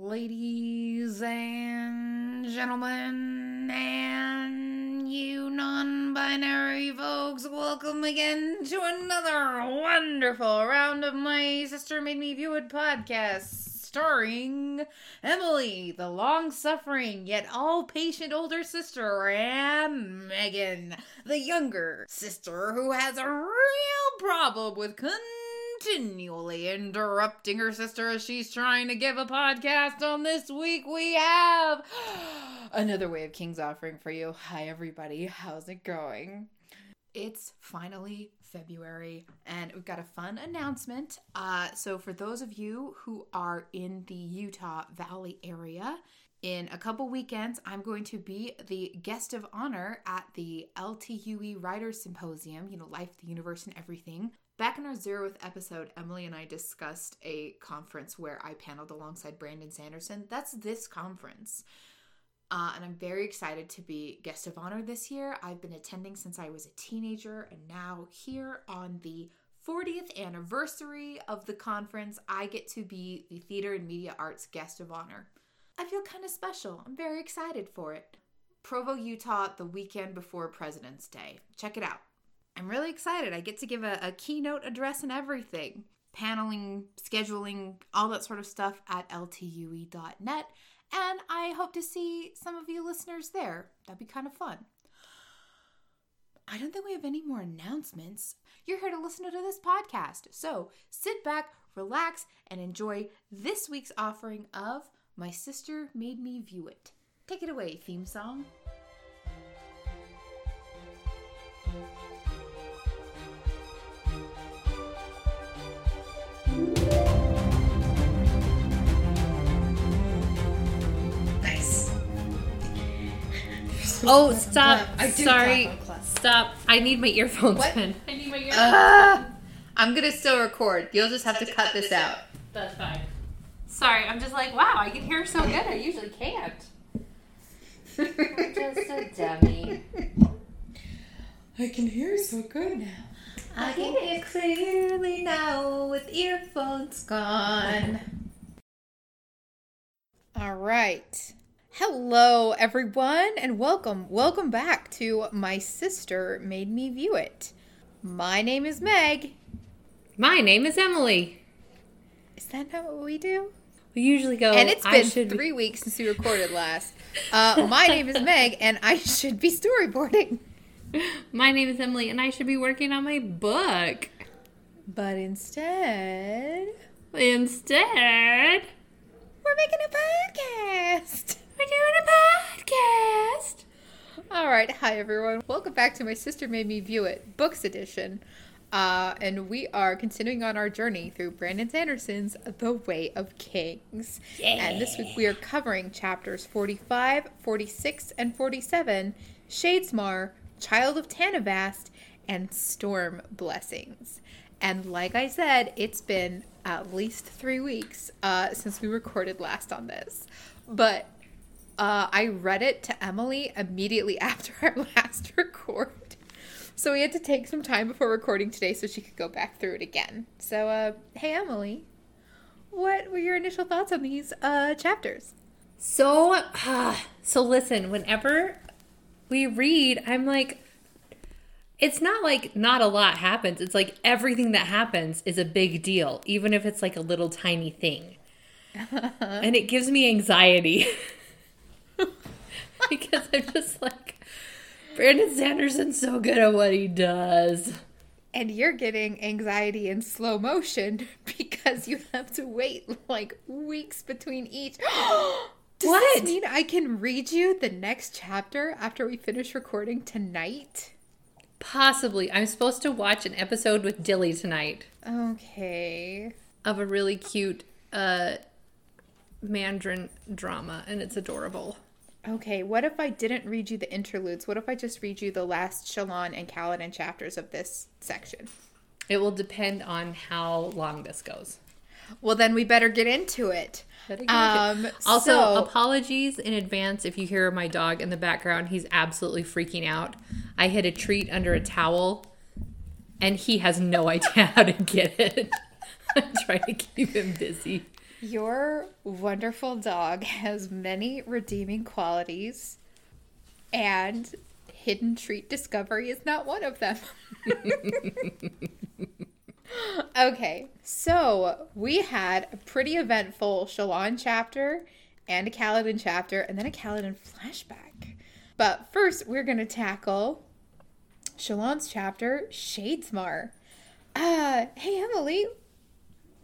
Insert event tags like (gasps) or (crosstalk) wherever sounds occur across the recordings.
Ladies and gentlemen, and you non binary folks, welcome again to another wonderful round of my Sister Made Me View It podcast starring Emily, the long suffering yet all patient older sister, and Megan, the younger sister who has a real problem with continually interrupting her sister as she's trying to give a podcast on this week we have (gasps) another way of king's offering for you hi everybody how's it going it's finally February, and we've got a fun announcement. Uh, so, for those of you who are in the Utah Valley area, in a couple weekends, I'm going to be the guest of honor at the LTUE Writers Symposium, you know, Life, the Universe, and Everything. Back in our zeroth episode, Emily and I discussed a conference where I paneled alongside Brandon Sanderson. That's this conference. Uh, and I'm very excited to be guest of honor this year. I've been attending since I was a teenager, and now here on the 40th anniversary of the conference, I get to be the Theater and Media Arts guest of honor. I feel kind of special. I'm very excited for it. Provo, Utah, the weekend before President's Day. Check it out. I'm really excited. I get to give a, a keynote address and everything paneling, scheduling, all that sort of stuff at ltue.net. And I hope to see some of you listeners there. That'd be kind of fun. I don't think we have any more announcements. You're here to listen to this podcast. So sit back, relax, and enjoy this week's offering of My Sister Made Me View It. Take it away, theme song. Oh, stop. I do Sorry. clap on class. Stop. I need my earphones What? in. I need my earphones. Ah, I'm gonna still record. You'll just have to cut this out. That's fine. Sorry, I'm just like, wow, I can hear so good. I usually can't. (laughs) I'm just a dummy. I can hear so good now. I can hear clearly now with earphones gone. All right. Hello, everyone, and welcome. Welcome back to My Sister Made Me View It. My name is Meg. My name is Emily. Is that not what we do? We usually go. and it's been should three weeks since we recorded last. Uh, my name is Meg, and I should be storyboarding. (laughs) My name is Emily, and I should be working on my book. But instead, Instead, we're making a podcast. Hi everyone. Welcome back to my sister made me view it books edition. Uh, and we are continuing on our journey through Brandon Sanderson's The Way of Kings. And this week we are covering chapters 45, 46, and 47 Shadesmar, Child of Tanavast, and Storm Blessings. And like I said, it's been at least three weeks uh, since we recorded last on this. But uh, I read it to Emily immediately (laughs) after our last (laughs) record. So we had to take some time before recording today so she could go back through it again. So, uh, hey, Emily, what were your initial thoughts on these uh, chapters? So, so listen, whenever we read, I'm like, it's not like not a lot happens. It's like everything that happens is a big deal, even if it's like a little tiny thing. (laughs) and it gives me anxiety. (laughs) because I'm just like, Brandon Sanderson's so good at what he does. And you're getting anxiety in slow motion (laughs) because you have to wait like weeks between each. (gasps) Does What? this mean I can read you the next chapter after we finish recording tonight? Possibly. I'm supposed to watch an episode with Dilly tonight. Okay. of a really cute uh mandarin drama and it's adorable. Okay, what if I didn't read you the interludes? What if I just read you the last Shallan and Kaladin chapters of this section? it will depend on how long this goes. Well, then we better get into it. Um, also so- apologies in advance if you hear my dog in the background. He's absolutely freaking out. I hid a treat under a towel and he has no (laughs) idea how to get it. (laughs) I'm trying to keep him busy Your wonderful dog has many redeeming qualities, and hidden treat discovery is not one of them. (laughs) okay, so we had a pretty eventful Shallan chapter and a Kaladin chapter, and then a Kaladin flashback. But first, we're going to tackle Shallan's chapter, Shadesmar. Uh, hey Emily,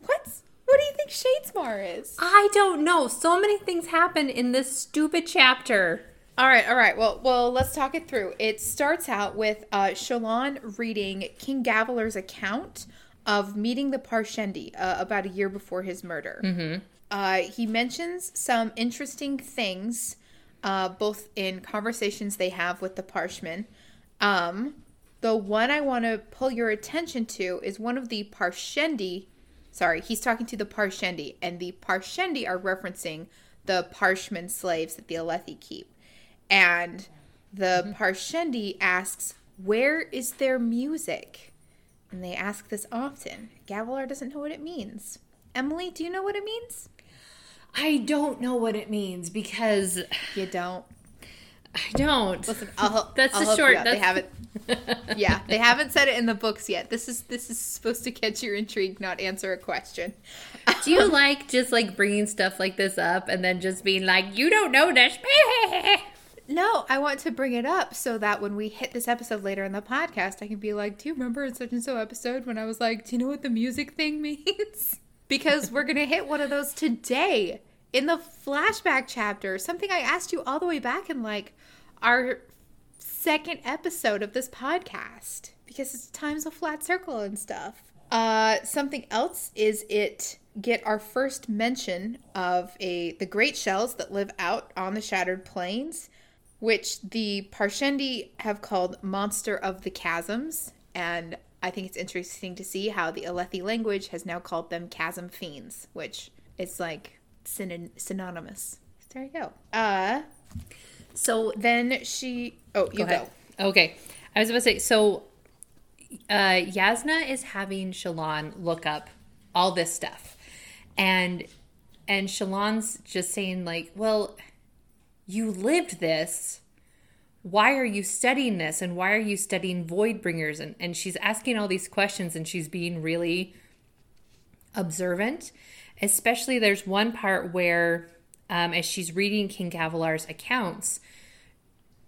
what's what do you think Shadesmar is? I don't know. So many things happen in this stupid chapter. All right, all right. Well, well, let's talk it through. It starts out with uh, Shallan reading King Gavilar's account of meeting the Parshendi uh, about a year before his murder. Mm-hmm. Uh, he mentions some interesting things, uh, both in conversations they have with the Parshmen. Um, the one I want to pull your attention to is one of the Parshendi. Sorry, he's talking to the Parshendi, and the Parshendi are referencing the Parshman slaves that the Alethi keep. And the mm-hmm. Parshendi asks, Where is their music? And they ask this often. Gavilar doesn't know what it means. Emily, do you know what it means? I don't know what it means because You don't. I don't. Listen, I'll. That's I'll you short- out. They haven't. Yeah, they haven't said it in the books yet. This is this is supposed to catch your intrigue, not answer a question. Do you like just like bringing stuff like this up and then just being like, you don't know this? (laughs) No, I want to bring it up so that when we hit this episode later in the podcast, I can be like, "Do you remember in such and so episode when I was like, do you know what the music thing (laughs) means?" because we're gonna hit one of those today in the flashback chapter. Something I asked you all the way back in like our second episode of this podcast because it's times a flat circle and stuff. Uh, something else is it get our first mention of a the great shells that live out on the shattered plains, which the Parshendi have called monster of the chasms, and I think it's interesting to see how the Alethi language has now called them chasm fiends, which is like syn- synonymous. There you go. Uh, So then she. Oh, you Go ahead. Okay. I was about to say, so uh, Yasna is having Shallan look up all this stuff. And and Shallan's just saying like, well, you lived this. Why are you studying this? And why are you studying void bringers? And and she's asking all these questions and she's being really observant. Especially there's one part where um, as she's reading King Gavilar's accounts,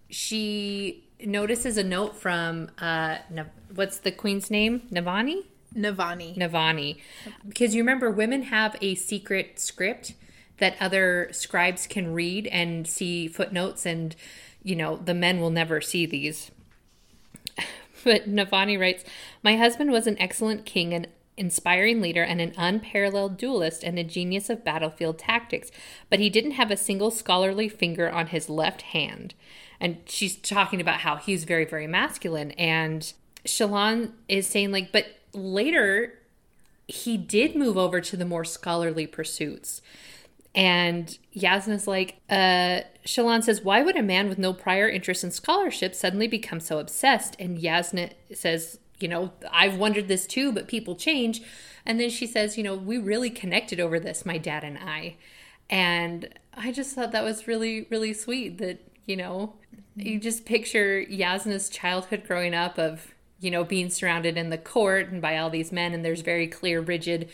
she notices a note from uh Nav- what's the queen's name? Navani? Navani. navani. Because you remember women have a secret script that other scribes can read and see footnotes and you know the men will never see these. (laughs) But navani writes my husband was an excellent king and inspiring leader and an unparalleled duelist and a genius of battlefield tactics but he didn't have a single scholarly finger on his left hand and she's talking about how he's very very masculine and shallan is saying like but later he did move over to the more scholarly pursuits and Yasna's like, uh, Shallan says, Why would a man with no prior interest in scholarship suddenly become so obsessed? And Yasna says, You know, I've wondered this too, but people change. And then she says, You know, we really connected over this, my dad and I. And I just thought that was really, really sweet that, you know, you just picture Yasna's childhood growing up of, you know, being surrounded in the court and by all these men, and there's very clear, rigid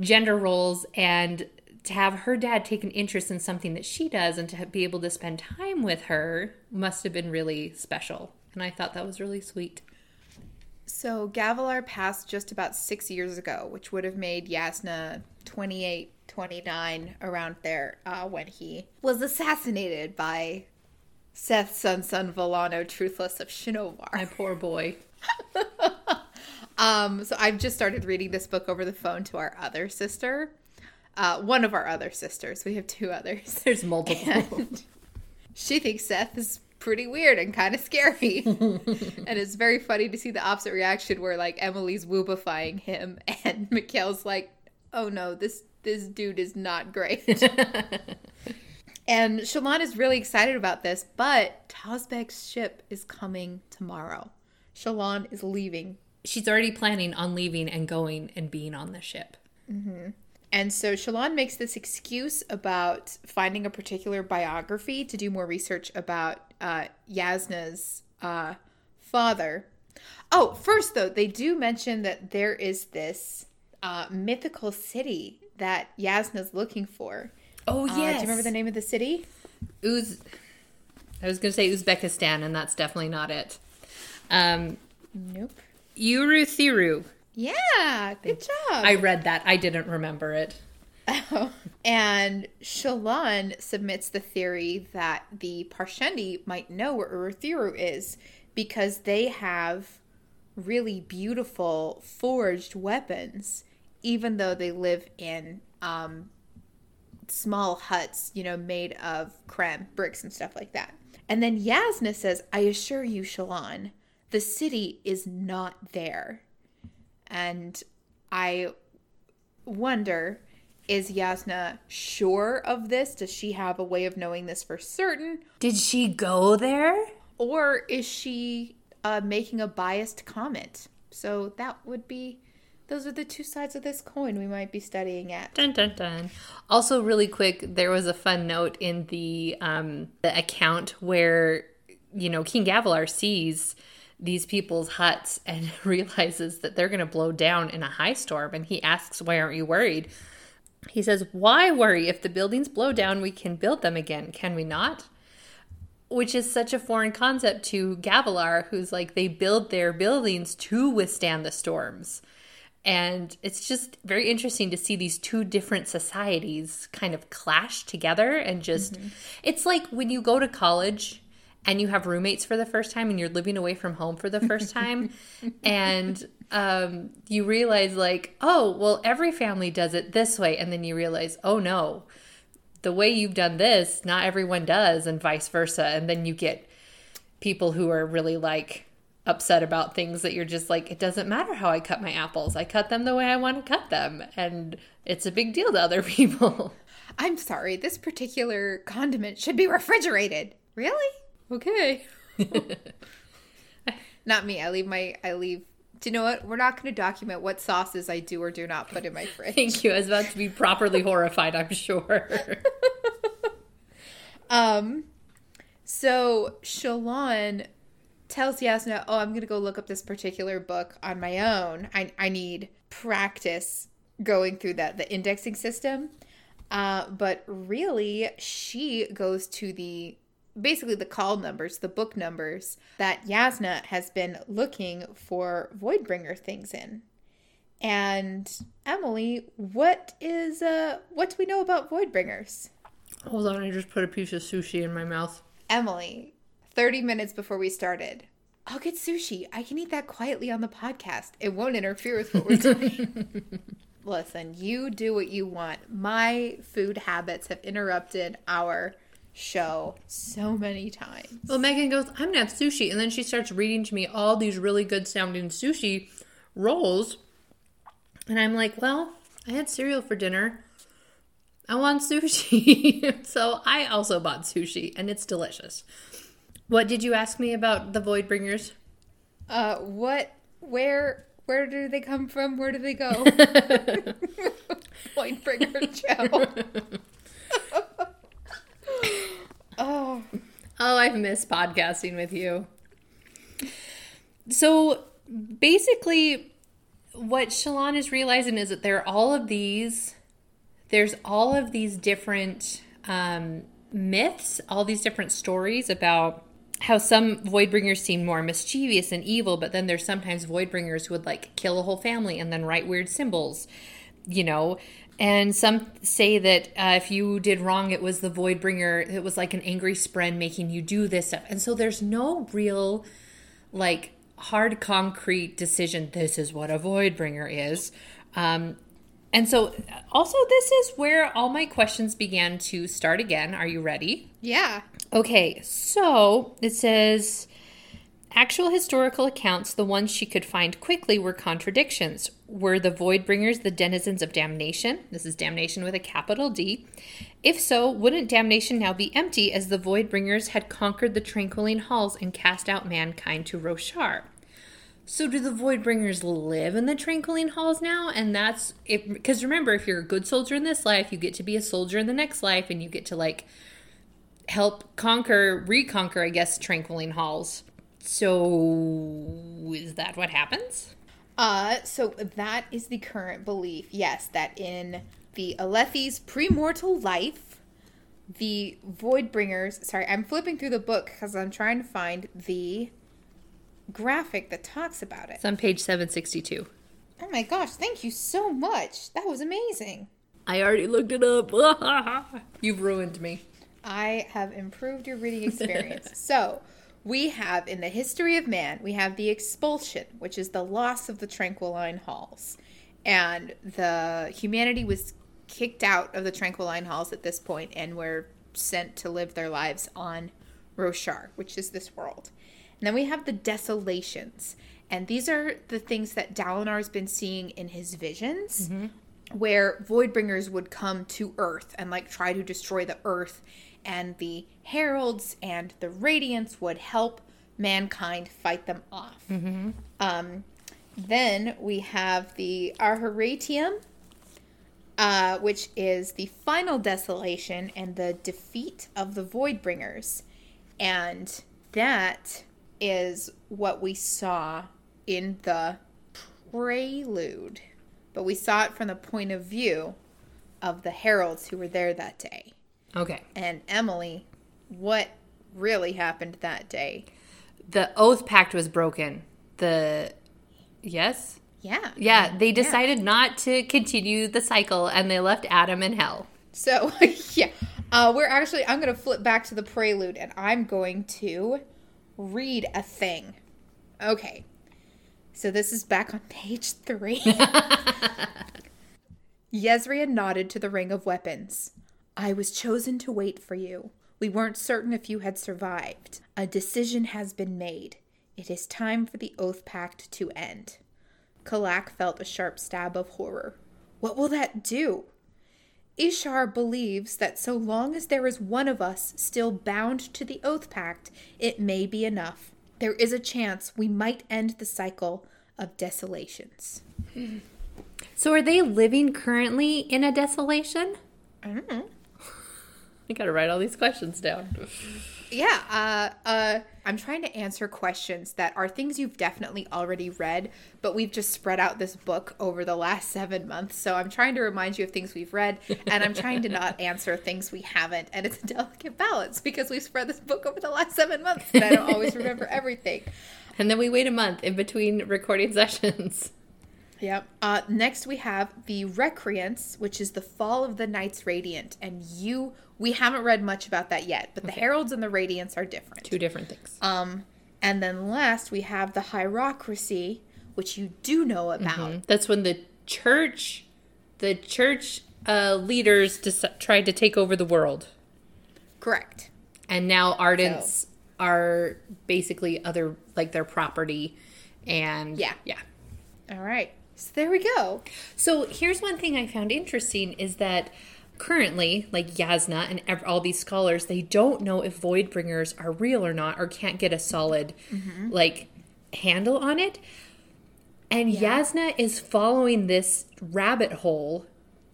gender roles and to have her dad take an interest in something that she does and to be able to spend time with her must have been really special and i thought that was really sweet So Gavilar passed just about six years ago, which would have made Yasna 28, 29, around there, uh, when he was assassinated by Szeth's son, son Vallano, Truthless of Shinovar. my poor boy (laughs) Um, so I've just started reading this book over the phone to our other sister. Uh, one of our other sisters. We have two others. there's multiple (laughs) And she thinks Szeth is pretty weird and kind of scary. (laughs) and it's very funny to see the opposite reaction where like Emily's woobifying him (laughs) and Mikhail's like, oh no, this this dude is not great. (laughs) and Shallan is really excited about this, but Tozbek's ship is coming tomorrow. Shallan is leaving she's already planning on leaving and going and being on the ship and and so Shallan makes this excuse about finding a particular biography to do more research about uh, Yasna's uh, father. Oh, first though, they do mention that there is this uh, mythical city that Yasna's looking for. Oh Uh, do you remember the name of the city? Uz. I was going to say Uzbekistan, and that's definitely not it. Um, Nope. Urithiru. Yeah, good job. I read that. I didn't remember it. (laughs) and Shallan submits the theory that the Parshendi might know where Urithiru is because they have really beautiful forged weapons, even though they live in um, small huts, you know, made of crem, bricks, and stuff like that. And then Yasna says, I assure you, Shallan, the city is not there. And I wonder is Yasna sure of this? Does she have a way of knowing this for certain? Did she go there? Or is she uh, making a biased comment? So that would be, those are the two sides of this coin we might be studying at. Dun dun dun. Also, really quick, there was a fun note in the um, the account where you know King Gavilar sees these people's huts and (laughs) realizes that they're going to blow down in a high storm, and he asks, "Why aren't you worried?" He says, "Why worry? If the buildings blow down, we can build them again, can we not?" Which is such a foreign concept to Gavilar, who's like they build their buildings to withstand the storms. And it's just very interesting to see these two different societies kind of clash together and just mm-hmm. it's like when you go to college and you have roommates for the first time and you're living away from home for the first time (laughs) and um, you realize like oh well every family does it this way and then you realize oh no the way you've done this not everyone does and vice versa and then you get people who are really like upset about things that you're just like it doesn't matter how I cut my apples. I cut them the way I want to cut them and it's a big deal to other (laughs) people. I'm sorry, this particular condiment should be refrigerated. Really? Okay. (laughs) not me. I leave my, I leave. Do you know what? We're not going to document what sauces I do or do not put in my fridge. Thank you. I was about to be properly horrified, I'm sure. (laughs) Um, so Shallan tells Yasna, "Oh, I'm gonna go look up this particular book on my own. I I need practice going through that the indexing system." Uh, but really, she goes to the basically the call numbers, the book numbers that Yasna has been looking for Voidbringer things in. And Emily, what is uh what do we know about Voidbringers? Hold on, I just put a piece of sushi in my mouth. Emily, 30 minutes before we started. I'll get sushi. I can eat that quietly on the podcast. It won't interfere with what we're doing. (laughs) Listen, you do what you want. My food habits have interrupted our show so many times. Well, Megan goes, I'm gonna have sushi. And then she starts reading to me all these really good sounding sushi rolls. And I'm like, well, I had cereal for dinner. I want sushi. (laughs) so I also bought sushi and it's delicious. What did you ask me about the Voidbringers? Uh, what, where, where do they come from? Where do they go? (laughs) (laughs) Pointbringer Joe. Oh, Oh, I've missed podcasting with you. So basically, what Shallan is realizing is that there are all of these, there's all of these different um, myths, all these different stories about how some Voidbringers seem more mischievous and evil, but then there's sometimes Voidbringers who would like kill a whole family and then write weird symbols, you know. And some say that uh, if you did wrong, it was the Voidbringer. It was like an angry spren making you do this stuff. And so there's no real, like, hard concrete decision. This is what a Voidbringer is. Um, and so, also, this is where all my questions began to start again. Are you ready? yeah. Okay, so it says actual historical accounts, the ones she could find quickly, were contradictions. Were the Voidbringers the denizens of damnation? This is damnation with a capital D. If so, wouldn't damnation now be empty as the Voidbringers had conquered the Tranquiline Halls and cast out mankind to Roshar? So do the Voidbringers live in the Tranquiline Halls now? And that's if because remember, if you're a good soldier in this life, you get to be a soldier in the next life, and you get to like help conquer, reconquer, I guess, Tranquiline Halls. So is that what happens? Uh, so that is the current belief. Yes, that in the Alethi's premortal life, the Voidbringers. Sorry, I'm flipping through the book because I'm trying to find the graphic that talks about it. It's on page 762. Oh my gosh! Thank you so much. That was amazing. I already looked it up. (laughs) You've ruined me. I have improved your reading experience. so, we have in the history of man, we have the expulsion, which is the loss of the Tranquiline Halls. And the humanity was kicked out of the Tranquiline Halls at this point and were sent to live their lives on Roshar, which is this world. And then we have the desolations. And these are the things that Dalinar's been seeing in his visions, mm-hmm. where Voidbringers would come to Earth and like try to destroy the Earth, and the Heralds and the Radiants would help mankind fight them off. Um, then we have the Aharietiam, uh, which is the final desolation and the defeat of the Voidbringers. And that is what we saw in the prelude. But we saw it from the point of view of the heralds who were there that day. Okay. And Emily, what really happened that day? The oath pact was broken. The yes? Yeah. Yeah, they decided not to continue the cycle and they left Adam in hell. So, (laughs) yeah. Uh, we're actually, I'm going to flip back to the prelude and I'm going to read a thing. Okay. So, this is back on page three. (laughs) Yezria nodded to the ring of weapons. I was chosen to wait for you. We weren't certain if you had survived. A decision has been made. It is time for the Oath Pact to end. Kalak felt a sharp stab of horror. What will that do? Ishar believes that so long as there is one of us still bound to the Oath Pact, it may be enough. There is a chance we might end the cycle of desolations. Hmm. So are they living currently in a desolation? I don't know. I gotta write all these questions down. Yeah, uh, uh, I'm trying to answer questions that are things you've definitely already read, but we've just spread out this book over the last seven months. So I'm trying to remind you of things we've read, and I'm trying to not answer things we haven't. And it's a delicate balance because we've spread this book over the last seven months, and I don't always remember everything. (laughs) And then we wait a month in between recording sessions. Yep. Uh, next, we have the Recreants, which is the fall of the Knights Radiant, and you. We haven't read much about that yet, but the Heralds and the Radiants are different. Two different things. Um, and then last we have the hierocracy, which you do know about. That's when the church, the church uh, leaders dec- tried to take over the world, Correct. and now Ardents are basically other like their property, and Yeah. yeah. All right. So there we go. So here's one thing I found interesting is that currently, like Yasna and ev- all these scholars, they don't know if Voidbringers are real or not, or can't get a solid mm-hmm. like handle on it. And Yasna is following this rabbit hole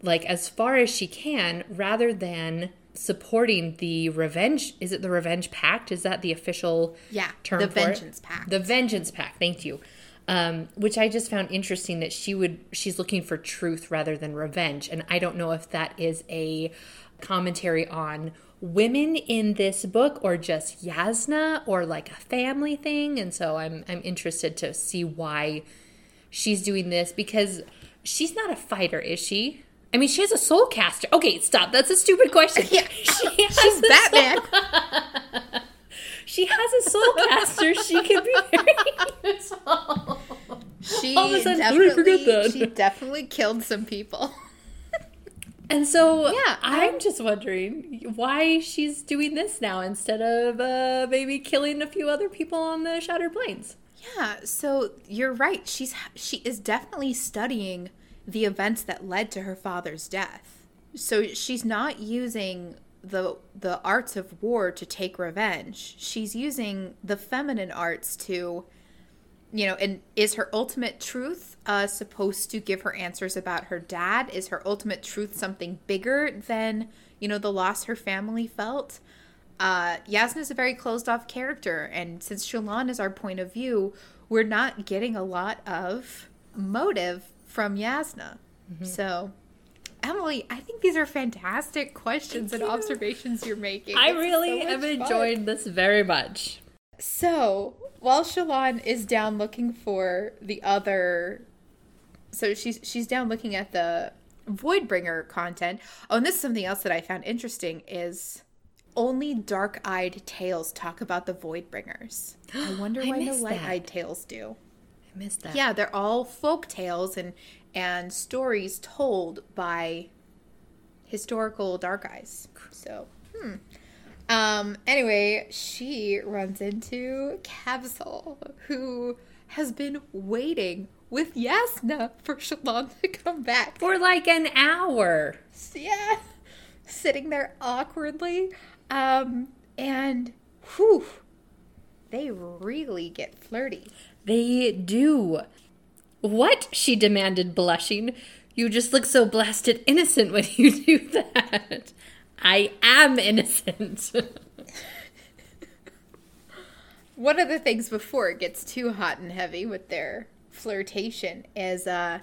like as far as she can, rather than supporting the revenge. Is it the revenge pact? Is that the official Yeah. term the for it? Vengeance Pact. The Vengeance Pact. Thank you. Um, which I just found interesting that she would she's looking for truth rather than revenge, and I don't know if that is a commentary on women in this book or just Yasna or like a family thing. And so I'm I'm interested to see why she's doing this because she's not a fighter, is she? I mean, she has a soul caster. Okay, stop. That's a stupid question. (laughs) Yeah. She (laughs) She's Batman. (laughs) she has a soul caster. She can be (laughs) very useful. She All of a sudden, how I forget definitely, that? she definitely killed some people. (laughs) And so, Yeah, I'm just wondering why she's doing this now instead of uh, maybe killing a few other people on the Shattered Plains. Yeah, so you're right. She's she is definitely studying the events that led to her father's death. So she's not using the the arts of war to take revenge. She's using the feminine arts to you know, and is her ultimate truth uh, supposed to give her answers about her dad? Is her ultimate truth something bigger than, you know, the loss her family felt? Uh, Yasna is a very closed off character, and since Shallan is our point of view, we're not getting a lot of motive from Yasna. So, Emily, I think these are fantastic questions and observations you're making. I It's really so have much fun. enjoyed this very much. So while Shallan is down looking for the other, so she's she's down looking at the Voidbringer content. Oh, and this is something else that I found interesting is only dark-eyed tales talk about the Voidbringers. (gasps) I wonder I why missed light-eyed tales do. I missed that. Yeah, they're all folk tales and and stories told by historical dark eyes. So, hmm. Um, anyway, she runs into Kabsal, who has been waiting with Yasna for Shallan to come back. For like an hour. Yeah. Sitting there awkwardly. Um, and whew, they really get flirty. They do. What? She demanded, blushing. You just look so blasted innocent when you (laughs) do that. I am innocent. (laughs) one of the things before it gets too hot and heavy with their flirtation is uh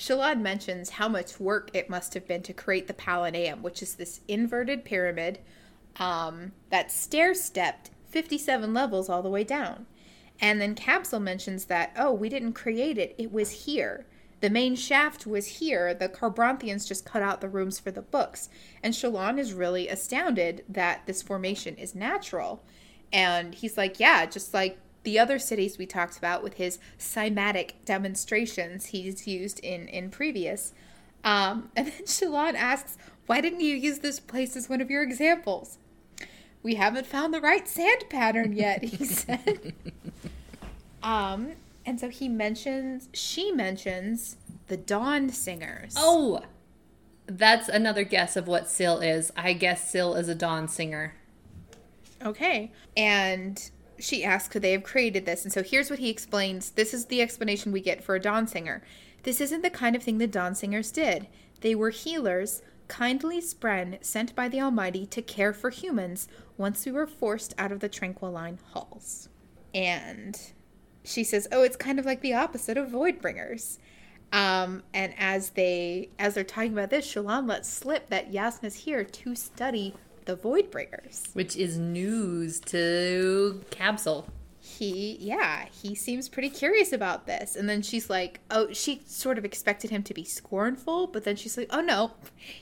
Shallan mentions how much work it must have been to create the Palanaeum, which is this inverted pyramid um, that stair stepped 57 levels all the way down. And then Kabsal mentions that, oh, we didn't create it, it was here. The main shaft was here. The Kharbranthians just cut out the rooms for the books. And Shallan is really astounded that this formation is natural. And he's like, yeah, just like the other cities we talked about with his cymatic demonstrations he's used in, in previous. Um, (laughs) and then Shallan asks, why didn't you use this place as one of your examples? We haven't found the right sand pattern yet, he (laughs) said. Um, and so he mentions, she mentions the Dawn Singers. oh, that's another guess of what Syl is. I guess Syl is a dawn singer. Okay. And she asks could they have created this. And so here's what he explains. This is the explanation we get for a Dawn Singer. This isn't the kind of thing the Dawn Singers did. They were healers, kindly spren sent by the Almighty to care for humans once we were forced out of the Tranquiline halls. And she says, "Oh, it's kind of like the opposite of Voidbringers." Um, and as they as they're talking about this, Shallan lets slip that Yasna's here to study the Voidbringers. Which is news to Kabsal. He, yeah, he seems pretty curious about this. And then she's like, oh, she sort of expected him to be scornful, but then she's like, oh no,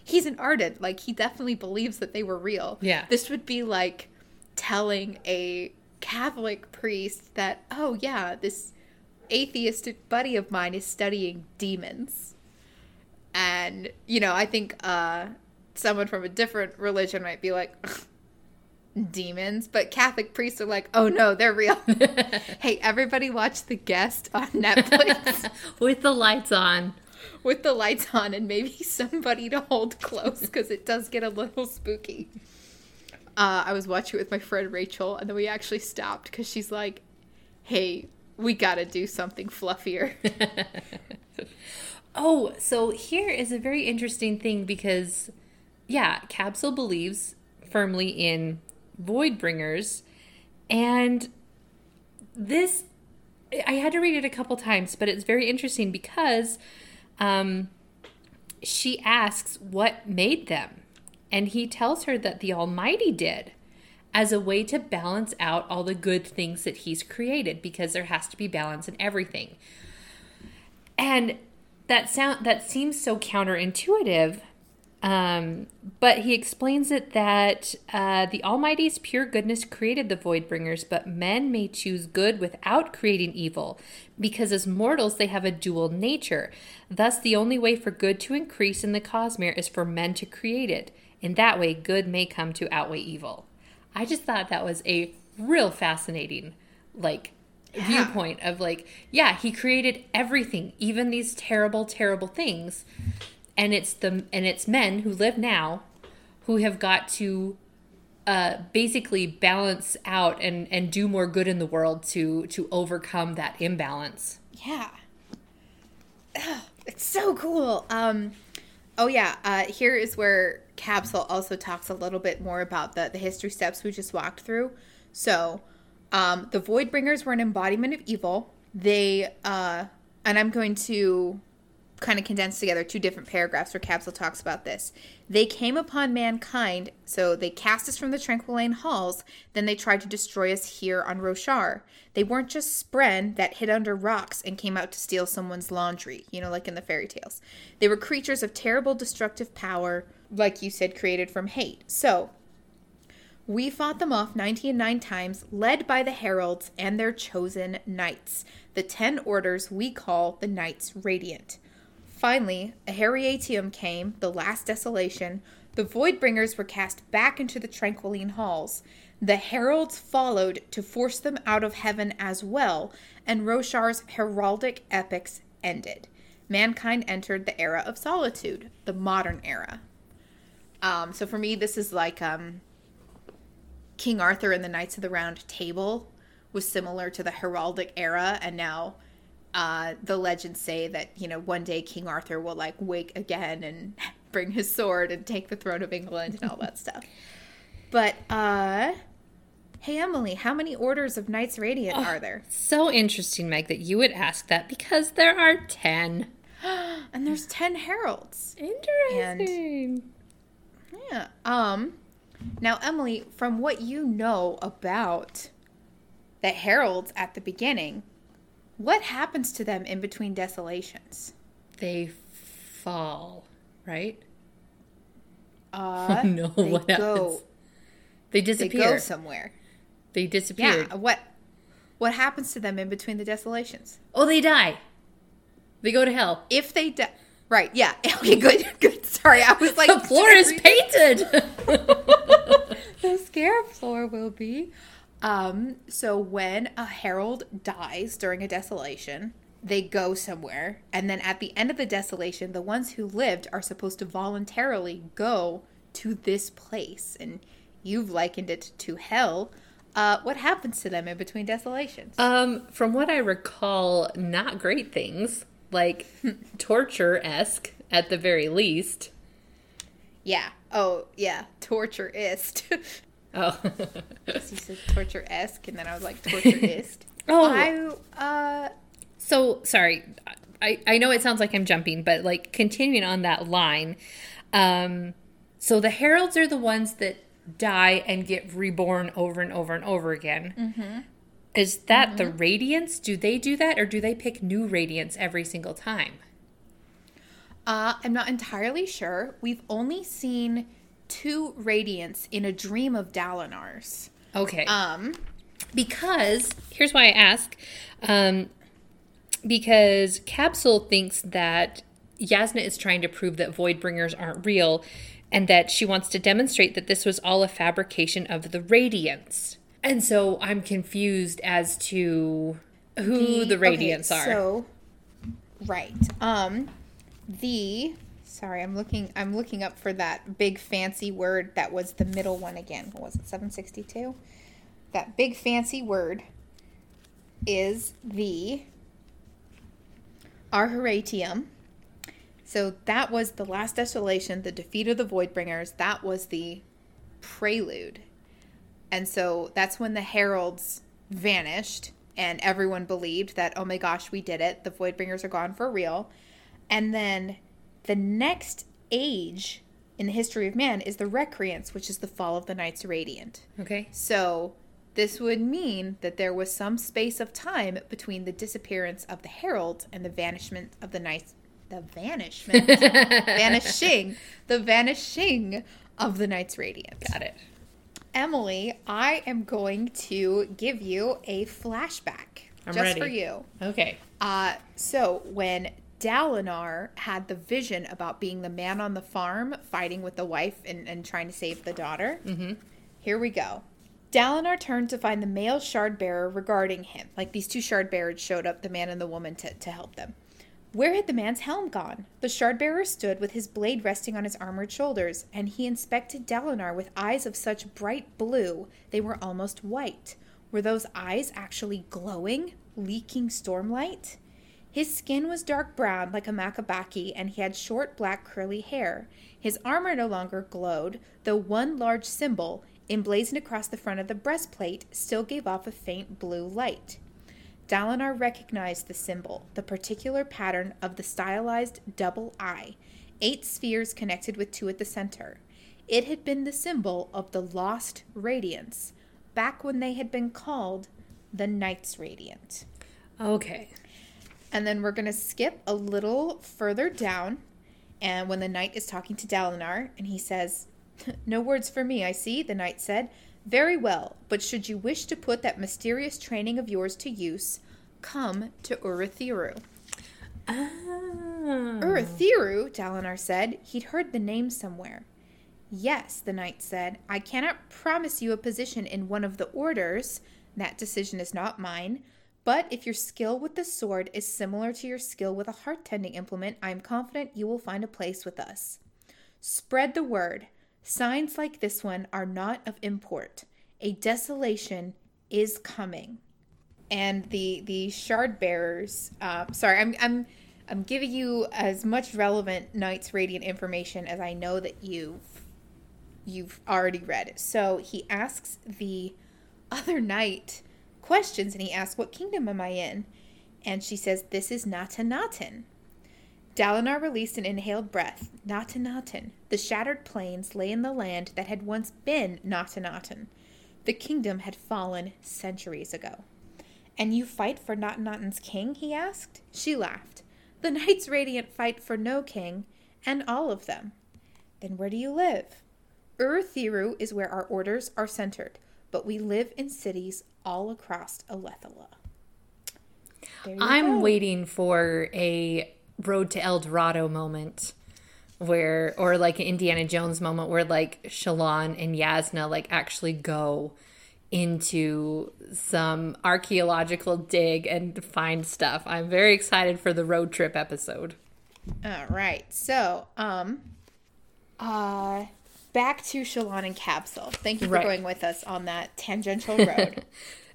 he's an ardent. Like, he definitely believes that they were real. Yeah. This would be like telling a Catholic priest that, oh yeah, this atheistic buddy of mine is studying demons. And, you know, I think uh, someone from a different religion might be like, demons, but Catholic priests are like, oh no, they're real. (laughs) hey, everybody watch The Guest on Netflix (laughs) With the lights on. with the lights on and maybe (laughs) somebody to hold close because it does get a little spooky. Uh, I was watching it with my friend Rachel, and then we actually stopped because she's like, hey, we gotta do something fluffier. (laughs) Oh, so here is a very interesting thing because, yeah, Kabsal believes firmly in void bringers, and this I had to read it a couple times, but it's very interesting because um, she asks what made them, and he tells her that the Almighty did. As a way to balance out all the good things that he's created, because there has to be balance in everything. And that sound that seems so counterintuitive um, but he explains it that uh, the Almighty's pure goodness created the void bringers, but men may choose good without creating evil, because as mortals they have a dual nature. Thus, the only way for good to increase in the Cosmere is for men to create it. In that way, good may come to outweigh evil. I just thought that was a real fascinating, like, viewpoint of like, yeah, he created everything, even these terrible, terrible things and it's the and it's men who live now who have got to uh, basically balance out and and do more good in the world to to overcome that imbalance. Yeah. It's so cool. Um oh yeah, uh here is where Kabsal also talks a little bit more about the the history steps we just walked through. So, um the Voidbringers were an embodiment of evil. They uh and I'm going to kind of condensed together two different paragraphs where Kabsal talks about this. They came upon mankind, so they cast us from the Tranquiline halls, then they tried to destroy us here on Roshar. They weren't just spren that hid under rocks and came out to steal someone's laundry, you know, like in the fairy tales. They were creatures of terrible destructive power, like you said, created from hate. So, we fought them off 99 times, led by the heralds and their chosen knights, the 10 orders we call the Knights Radiant. Finally, a Aharietiam came, the last desolation. The Voidbringers were cast back into the Tranquiline halls. The heralds followed to force them out of heaven as well, and Roshar's heraldic epics ended. Mankind entered the era of solitude, the modern era. Um, so for me, this is like um, King Arthur and the Knights of the Round Table was similar to the heraldic era, and now uh, the legends say that you know one day King Arthur will like wake again and (laughs) bring his sword and take the throne of England and all that (laughs) stuff. But uh, hey Emily, how many orders of Knights Radiant are there? So interesting, Meg, that you would ask that because there are 10. (gasps) And there's ten heralds. Interesting. Yeah. Um. Now, Emily, from what you know about the heralds at the beginning, what happens to them in between desolations? they fall, right? Uh, (laughs) no, they what go. happens? They They disappear. go somewhere. They disappear. Yeah. What? What happens to them in between the desolations? Oh, they die. They go to hell. If they die. Right. Yeah. (laughs) Okay. Good. Good. Sorry, I was like The floor is (laughs) painted. the scare floor will be. Um, so when a herald dies during a desolation, they go somewhere, and then at the end of the desolation, the ones who lived are supposed to voluntarily go to this place, and you've likened it to hell. Uh, what happens to them in between desolations? um, from what I recall, not great things like (laughs) torture esque at the very least. yeah. Oh, yeah. Torture-ist. (laughs) Oh, (laughs) you said torture-esque, and then I was like torture-ist. (laughs) oh. I, uh, So sorry, I I know it sounds like I'm jumping, but like continuing on that line, um, so the heralds are the ones that die and get reborn over and over and over again. Mm-hmm. Is that the radiance? Do they do that, or do they pick new radiance every single time? Uh, I'm not entirely sure. We've only seen two radiants in a dream of Dalinar's. Okay, Um, because here's why I ask, um, because Kabsal thinks that Yasna is trying to prove that Voidbringers aren't real, and that she wants to demonstrate that this was all a fabrication of the Radiants. And so I'm confused as to who the, okay, Radiants are. So, right. Um, the sorry, I'm looking. I'm looking up for that big fancy word that was the middle one again. What was it? 762. That big fancy word is the Aharietiam. So that was the last desolation, the defeat of the Voidbringers. That was the prelude. And so that's when the heralds vanished and everyone believed that, oh my gosh, we did it. The Voidbringers are gone for real. And then the next age in the history of man is the Recreants, which is the fall of the Knights Radiant. okay. So this would mean that there was some space of time between the disappearance of the Herald and the vanishment of the knights. The vanishment, (laughs) vanishing, the vanishing of the Knights Radiant. Got it. Emily, I am going to give you a flashback I'm just ready. for you. Okay. Uh, so when Dalinar had the vision about being the man on the farm, fighting with the wife and, and trying to save the daughter, Mm-hmm. here we go. Dalinar turned to find the male shard bearer regarding him. Like these two shard bearers showed up, the man and the woman, to, to help them. Where had the man's helm gone? The shard bearer stood with his blade resting on his armored shoulders, and he inspected Dalinar with eyes of such bright blue they were almost white. Were those eyes actually glowing, leaking stormlight? His skin was dark brown like a Makabaki, and he had short black curly hair. His armor no longer glowed, though one large symbol, emblazoned across the front of the breastplate, still gave off a faint blue light. Dalinar recognized the symbol, the particular pattern of the stylized double eye, eight spheres connected with two at the center. It had been the symbol of the lost Radiants, back when they had been called the Knights Radiant. Okay. And then we're going to skip a little further down. And when the knight is talking to Dalinar, and he says, No words for me, I see, the knight said. Very well, but should you wish to put that mysterious training of yours to use, come to Urithiru. Ah. Urithiru, Dalinar said. He'd heard the name somewhere. Yes, the knight said. I cannot promise you a position in one of the orders. That decision is not mine. But if your skill with the sword is similar to your skill with a heart tending implement, I am confident you will find a place with us. Spread the word. Signs like this one are not of import. A desolation is coming. And the the shard bearers. Um, sorry, I'm I'm I'm giving you as much relevant Knights Radiant information as I know that you've you've already read. So he asks the other knight questions, and he asks, "What kingdom am I in?" And she says, "This is Natanatan." Dalinar released an inhaled breath. Natanatan. The shattered plains lay in the land that had once been Natanatan. The kingdom had fallen centuries ago. And you fight for Natanatan's king? he asked. She laughed. The Knights Radiant fight for no king, and all of them. Then where do you live? Urithiru is where our orders are centered, but we live in cities all across Alethela. I'm go. waiting for a Road to El Dorado moment where or like an Indiana Jones moment where like Shallan and Jasnah like actually go into some archaeological dig and find stuff. I'm very excited for the road trip episode. All right. So, um, uh, back to Shallan and Kabsal. Thank you for Right. going with us on that tangential (laughs) road.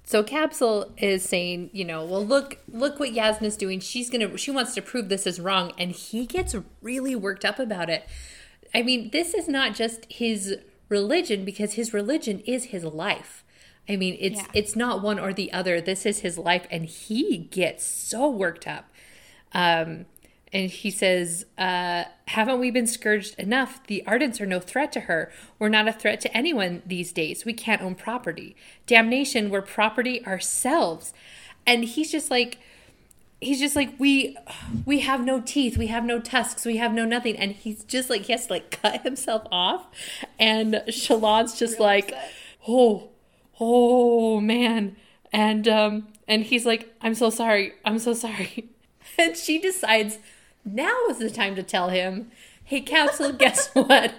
So Kabsal is saying, you know, well look look what Jasnah's doing. She's gonna she wants to prove this is wrong, and he gets really worked up about it. I mean, this is not just his religion because his religion is his life. I mean, it's Yeah. it's not one or the other. This is his life, and he gets so worked up. Um, and he says, uh, Haven't we been scourged enough? The Ardents are no threat to her. We're not a threat to anyone these days. We can't own property. Damnation, we're property ourselves. And he's just like, he's just like we we have no teeth we have no tusks we have no nothing and he's just like he has to like cut himself off and shallan's just like oh oh man and um and he's like i'm so sorry i'm so sorry (laughs) and she decides now is the time to tell him hey kabsal guess (laughs) what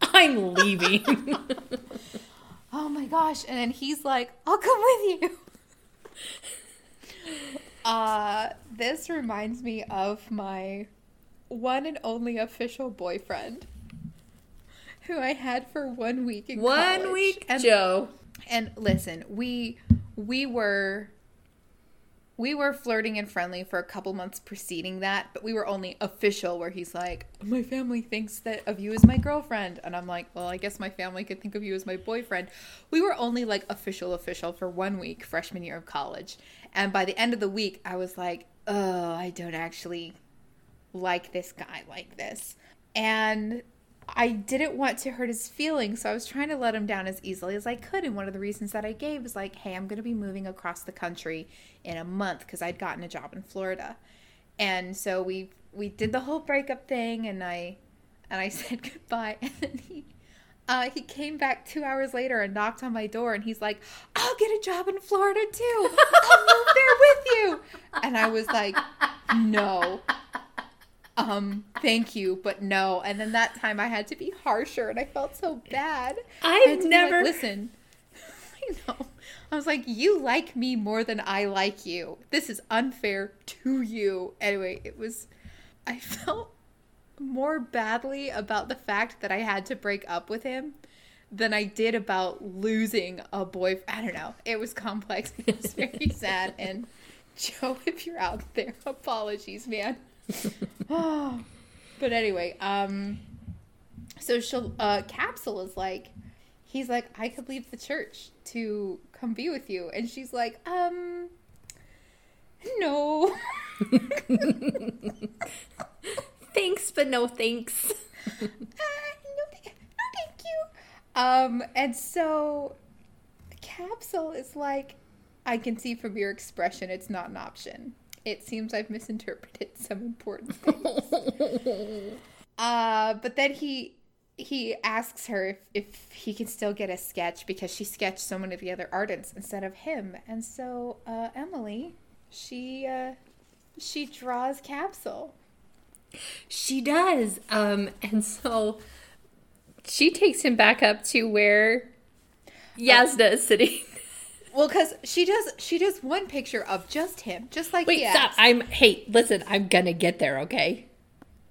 i'm leaving (laughs) oh my gosh. And then he's like, I'll come with you. (laughs) Uh, this reminds me of my one and only official boyfriend who I had for one week in one college. week And joe And listen, we we were we were flirting and friendly for a couple months preceding that, but we were only official where he's like, "My family thinks that of you as my girlfriend." And I'm like, "Well, I guess my family could think of you as my boyfriend." We were only like official official for 1 week freshman year of college. And by the end of the week, I was like, "Oh, I don't actually like this guy like this." And I didn't want to hurt his feelings, so I was trying to let him down as easily as I could. And one of the reasons that I gave was like, hey, I'm going to be moving across the country in a month because I'd gotten a job in Florida. And so we we did the whole breakup thing, and I and I (laughs) said goodbye. And he uh, he came back two hours later and knocked on my door, and he's like, "I'll get a job in Florida too. I'll move there with you." And I was like, "No." Um, thank you, but no. And then that time I had to be harsher and I felt so bad. I've had to be never- like, listen. (laughs) I know. I was like, you like me more than I like you. This is unfair to you. Anyway, it was I (laughs) felt more badly about the fact that I had to break up with him than I did about losing a boy. I don't know. It was complex. (laughs) It was very sad. And Joe, if you're out there, apologies, man. Oh. (sighs) But anyway, um, so she'll uh, Kabsal is like, he's like, I could leave the church to come be with you, and she's like, um, no. (laughs) Thanks, but no thanks. (laughs) Uh, no, th- no, thank you. Um, and so Kabsal is like, I can see from your expression it's not an option. It seems I've misinterpreted (laughs) some important things. (laughs) uh, but then he he asks her if, if he can still get a sketch because she sketched so many of the other artists instead of him. And so uh, Emily, she uh, she draws Kabsal. She does. Um, and so she takes him back up to where Jasnah is sitting. Well, because she does she does one picture of just him, just like Wait, stop. I'm hey, listen, I'm gonna get there, okay?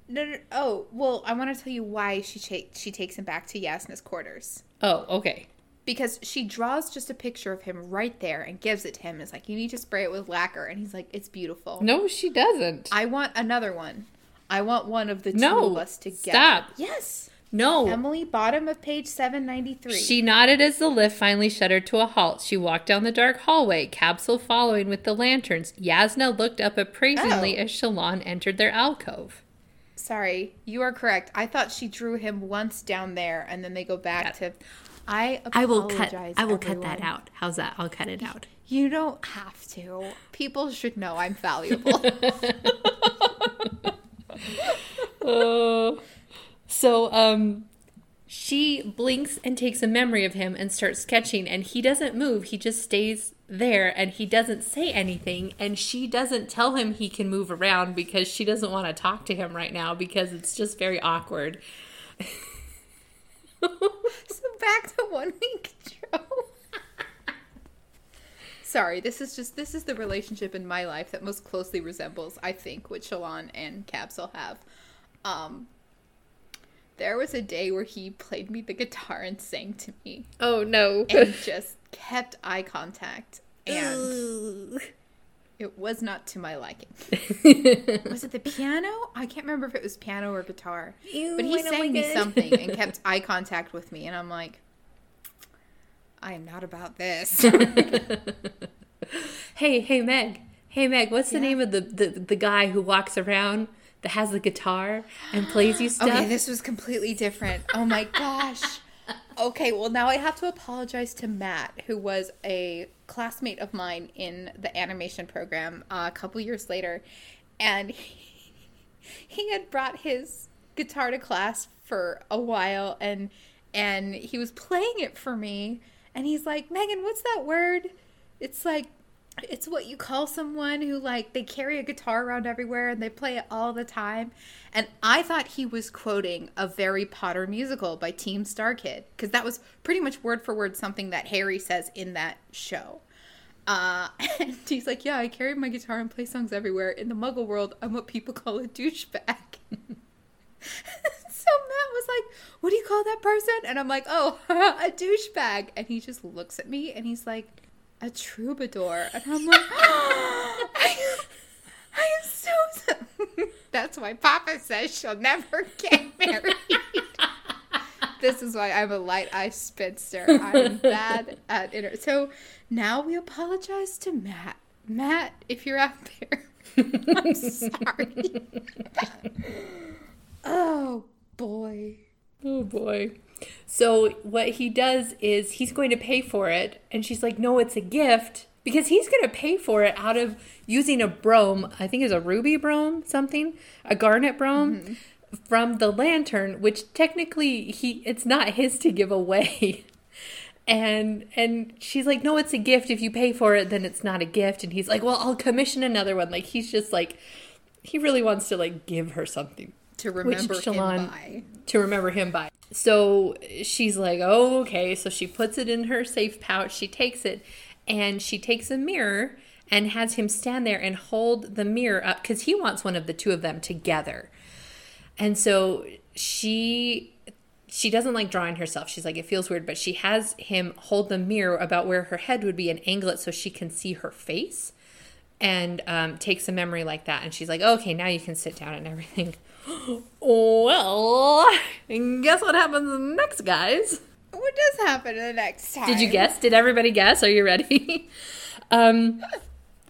No, no, oh, well, I want to tell you why she ta- she takes him back to Jasnah's quarters. Oh, okay. Because she draws just a picture of him right there and gives it to him. It's like, you need to spray it with lacquer. And he's like, it's beautiful. No, she doesn't. I want another one. I want one of the two No, of us together. stop. Yes. No. Emily, bottom of page 793. She nodded as the lift finally shuddered to a halt. She walked down the dark hallway, Kabsal following with the lanterns. Jasnah looked up appraisingly Oh. as Shallan entered their alcove. Sorry, you are correct. I thought she drew him once down there and then they go back to. I I will cut I will cut that out. How's that? I'll cut it out. You don't have to. People should know I'm valuable. (laughs) Oh. So, um, she blinks and takes a memory of him and starts sketching, and he doesn't move. He just stays there and he doesn't say anything. And she doesn't tell him he can move around because she doesn't want to talk to him right now because it's just very awkward. (laughs) so back to one week Joe. (laughs) Sorry, this is just this is the relationship in my life that most closely resembles, I think, what Shallan and Kabsal have. Um there was a day where he played me the guitar and sang to me Oh, no. and just kept eye contact and it was not to my liking. (laughs) was it the piano? I can't remember if it was piano or guitar. but he sang me something and kept (laughs) eye contact with me, and I'm like, I am not about this. (laughs) hey, hey, Meg. Hey, Meg, what's the name of the, the, the guy who walks around that has the guitar and plays you (gasps) stuff? okay, this was completely different. Oh my (laughs) gosh. Okay, well now I have to apologize to Matt, who was a classmate of mine in the animation program uh, a couple years later, and he, (laughs) he had brought his guitar to class for a while, and and he was playing it for me, and he's like, Megan, what's that word? It's like it's what you call someone who like they carry a guitar around everywhere and they play it all the time and i thought he was quoting a very potter musical by Team StarKid because that was pretty much word for word something that harry says in that show uh, (laughs) and he's like yeah i carry my guitar and play songs everywhere in the muggle world i'm what people call a douchebag (laughs) so Matt was like, "What do you call that person?" And I'm like, "Oh, (laughs) a douchebag." And he just looks at me and he's like, "A troubadour." And I'm like, (gasps) I, I am so, so. (laughs) That's why Papa says she'll never get (laughs) married. this is why I'm a light eye spinster. I'm bad at inter. So now we apologize to Matt. Matt, if you're out there, (laughs) I'm sorry. oh boy. Oh boy. So what he does is he's going to pay for it and she's like, "No, it's a gift." Because he's going to pay for it out of using a broam, I think it's a ruby broam, something, a garnet broam mm-hmm. from the lantern, which technically he it's not his to give away. (laughs) And and she's like, "No, it's a gift. If you pay for it, then it's not a gift." And he's like, "Well, I'll commission another one." Like he's just like he really wants to like give her something To remember him by. to remember him by. So she's like, oh, okay. So she puts it in her safe pouch. She takes it and she takes a mirror and has him stand there and hold the mirror up because he wants one of the two of them together. And so she she doesn't like drawing herself. She's like, it feels weird, but she has him hold the mirror about where her head would be and angle it so she can see her face and um, takes a memory like that. And she's like, okay, now you can sit down and everything. Well, (laughs) guess what happens next, guys? What does happen the next time? Did you guess? Did everybody guess? Are you ready? (laughs) um,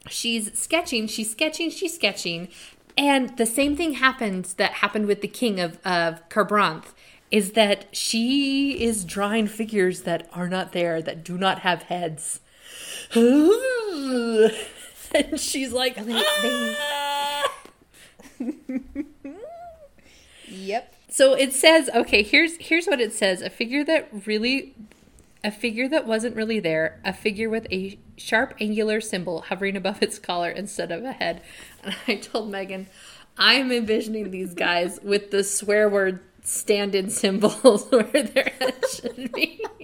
she's sketching, she's sketching, she's sketching. And the same thing happens that happened with the king of, of Kharbranth is that she is drawing figures that are not there, that do not have heads. (laughs) and she's like, "Ah!" Yep. So it says, okay, here's here's what it says. A figure that really a figure that wasn't really there, a figure with a sharp angular symbol hovering above its collar instead of a head. And (laughs) I told Megan, I'm envisioning these guys with the swear word stand-in symbols (laughs) where their head should be. (laughs)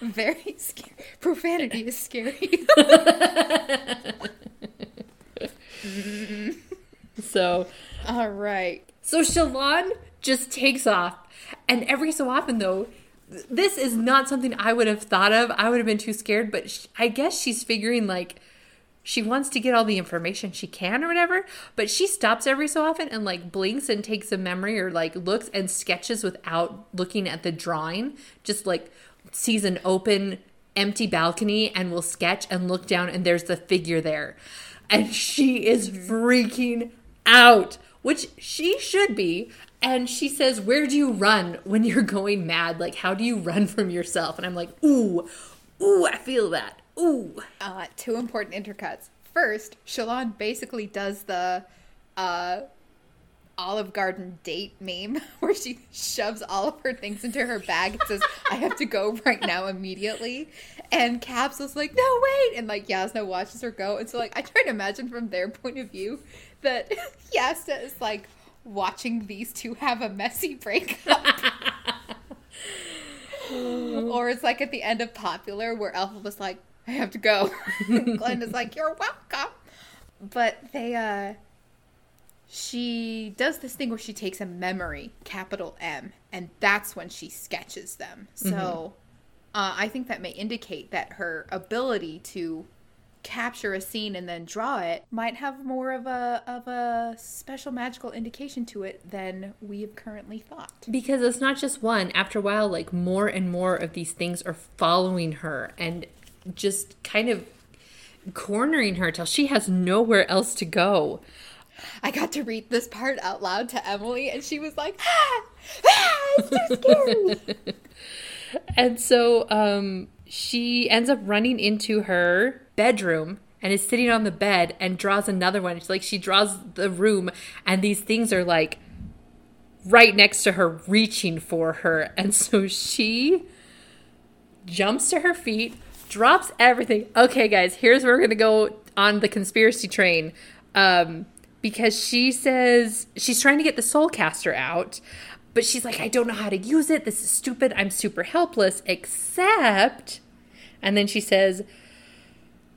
Very scary. Profanity is scary. Mm-hmm. (laughs) So All right. So Shalon just takes off. And every so often, though, th- this is not something I would have thought of. I would have been too scared, but sh- I guess she's figuring like she wants to get all the information she can or whatever. But she stops every so often and like blinks and takes a memory or like looks and sketches without looking at the drawing. Just like sees an open, empty balcony and will sketch and look down and there's the figure there. And she is mm-hmm. freaking out, which she should be. And she says, Where do you run when you're going mad? Like, how do you run from yourself? And I'm like, Ooh, ooh, I feel that. Ooh. Uh, two important intercuts. First, Shallan basically does the uh, Olive Garden date meme (laughs) where she shoves all of her things into her bag and says, I have to go right now immediately. And Caps was like, No, wait. And like Jasnah watches her go. And so, like, I try to imagine from their point of view that (laughs) Jasnah is like watching these two have a messy breakup. (laughs) or it's like at the end of Popular where Alpha was like, I have to go. (laughs) Glinda's like, You're welcome. But they, uh, she does this thing where she takes a memory, capital M, and that's when she sketches them. So uh, I think that may indicate that her ability to capture a scene and then draw it might have more of a of a special magical indication to it than we have currently thought. Because it's not just one. After a while, like more and more of these things are following her and just kind of cornering her till she has nowhere else to go. I got to read this part out loud to Emily, and she was like, ah, ah, it's too scary. (laughs) And so um, she ends up running into her bedroom and is sitting on the bed and draws another one. It's like she draws the room, and these things are like right next to her, reaching for her. (laughs) And so she jumps to her feet, drops everything. Okay, guys, here's where we're going to go on the conspiracy train. Um, because she says she's trying to get the soul caster out, but she's like, I don't know how to use it. This is stupid. I'm super helpless, except. And then she says,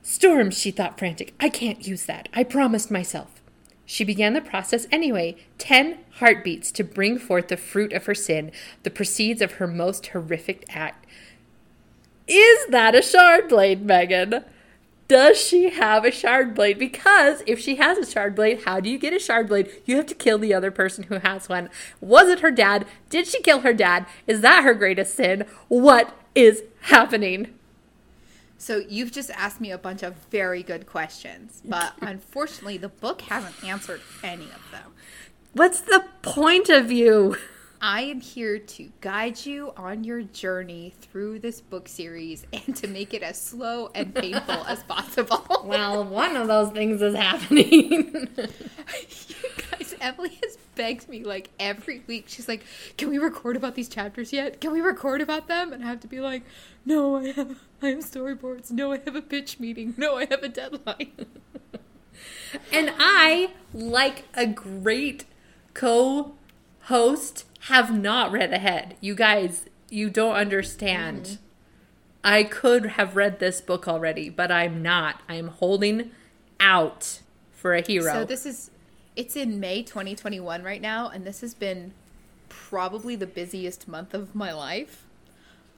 Storm, she thought frantic. I can't use that. I promised myself. She began the process anyway, ten heartbeats to bring forth the fruit of her sin, the proceeds of her most horrific act. Is that a shard blade, Megan? Does she have a shard blade? Because if she has a shard blade, how do you get a shard blade? You have to kill the other person who has one. Was it her dad? Did she kill her dad? Is that her greatest sin? What is happening? So you've just asked me a bunch of very good questions, but (laughs) unfortunately, the book hasn't answered any of them. What's the point of you? I am here to guide you on your journey through this book series and to make it as slow and painful as (laughs) possible. Well, one of those things is happening. (laughs) Emily has begged me like every week. She's like, "Can we record about these chapters yet? Can we record about them?" And I have to be like, "No, I have, I have storyboards. No, I have a pitch meeting. No, I have a deadline." (laughs) and I, like a great co host, have not read ahead. You guys, you don't understand. Mm-hmm. I could have read this book already, but I'm not. I'm holding out for a hero. So this is it's in May 2021 right now and this has been probably the busiest month of my life.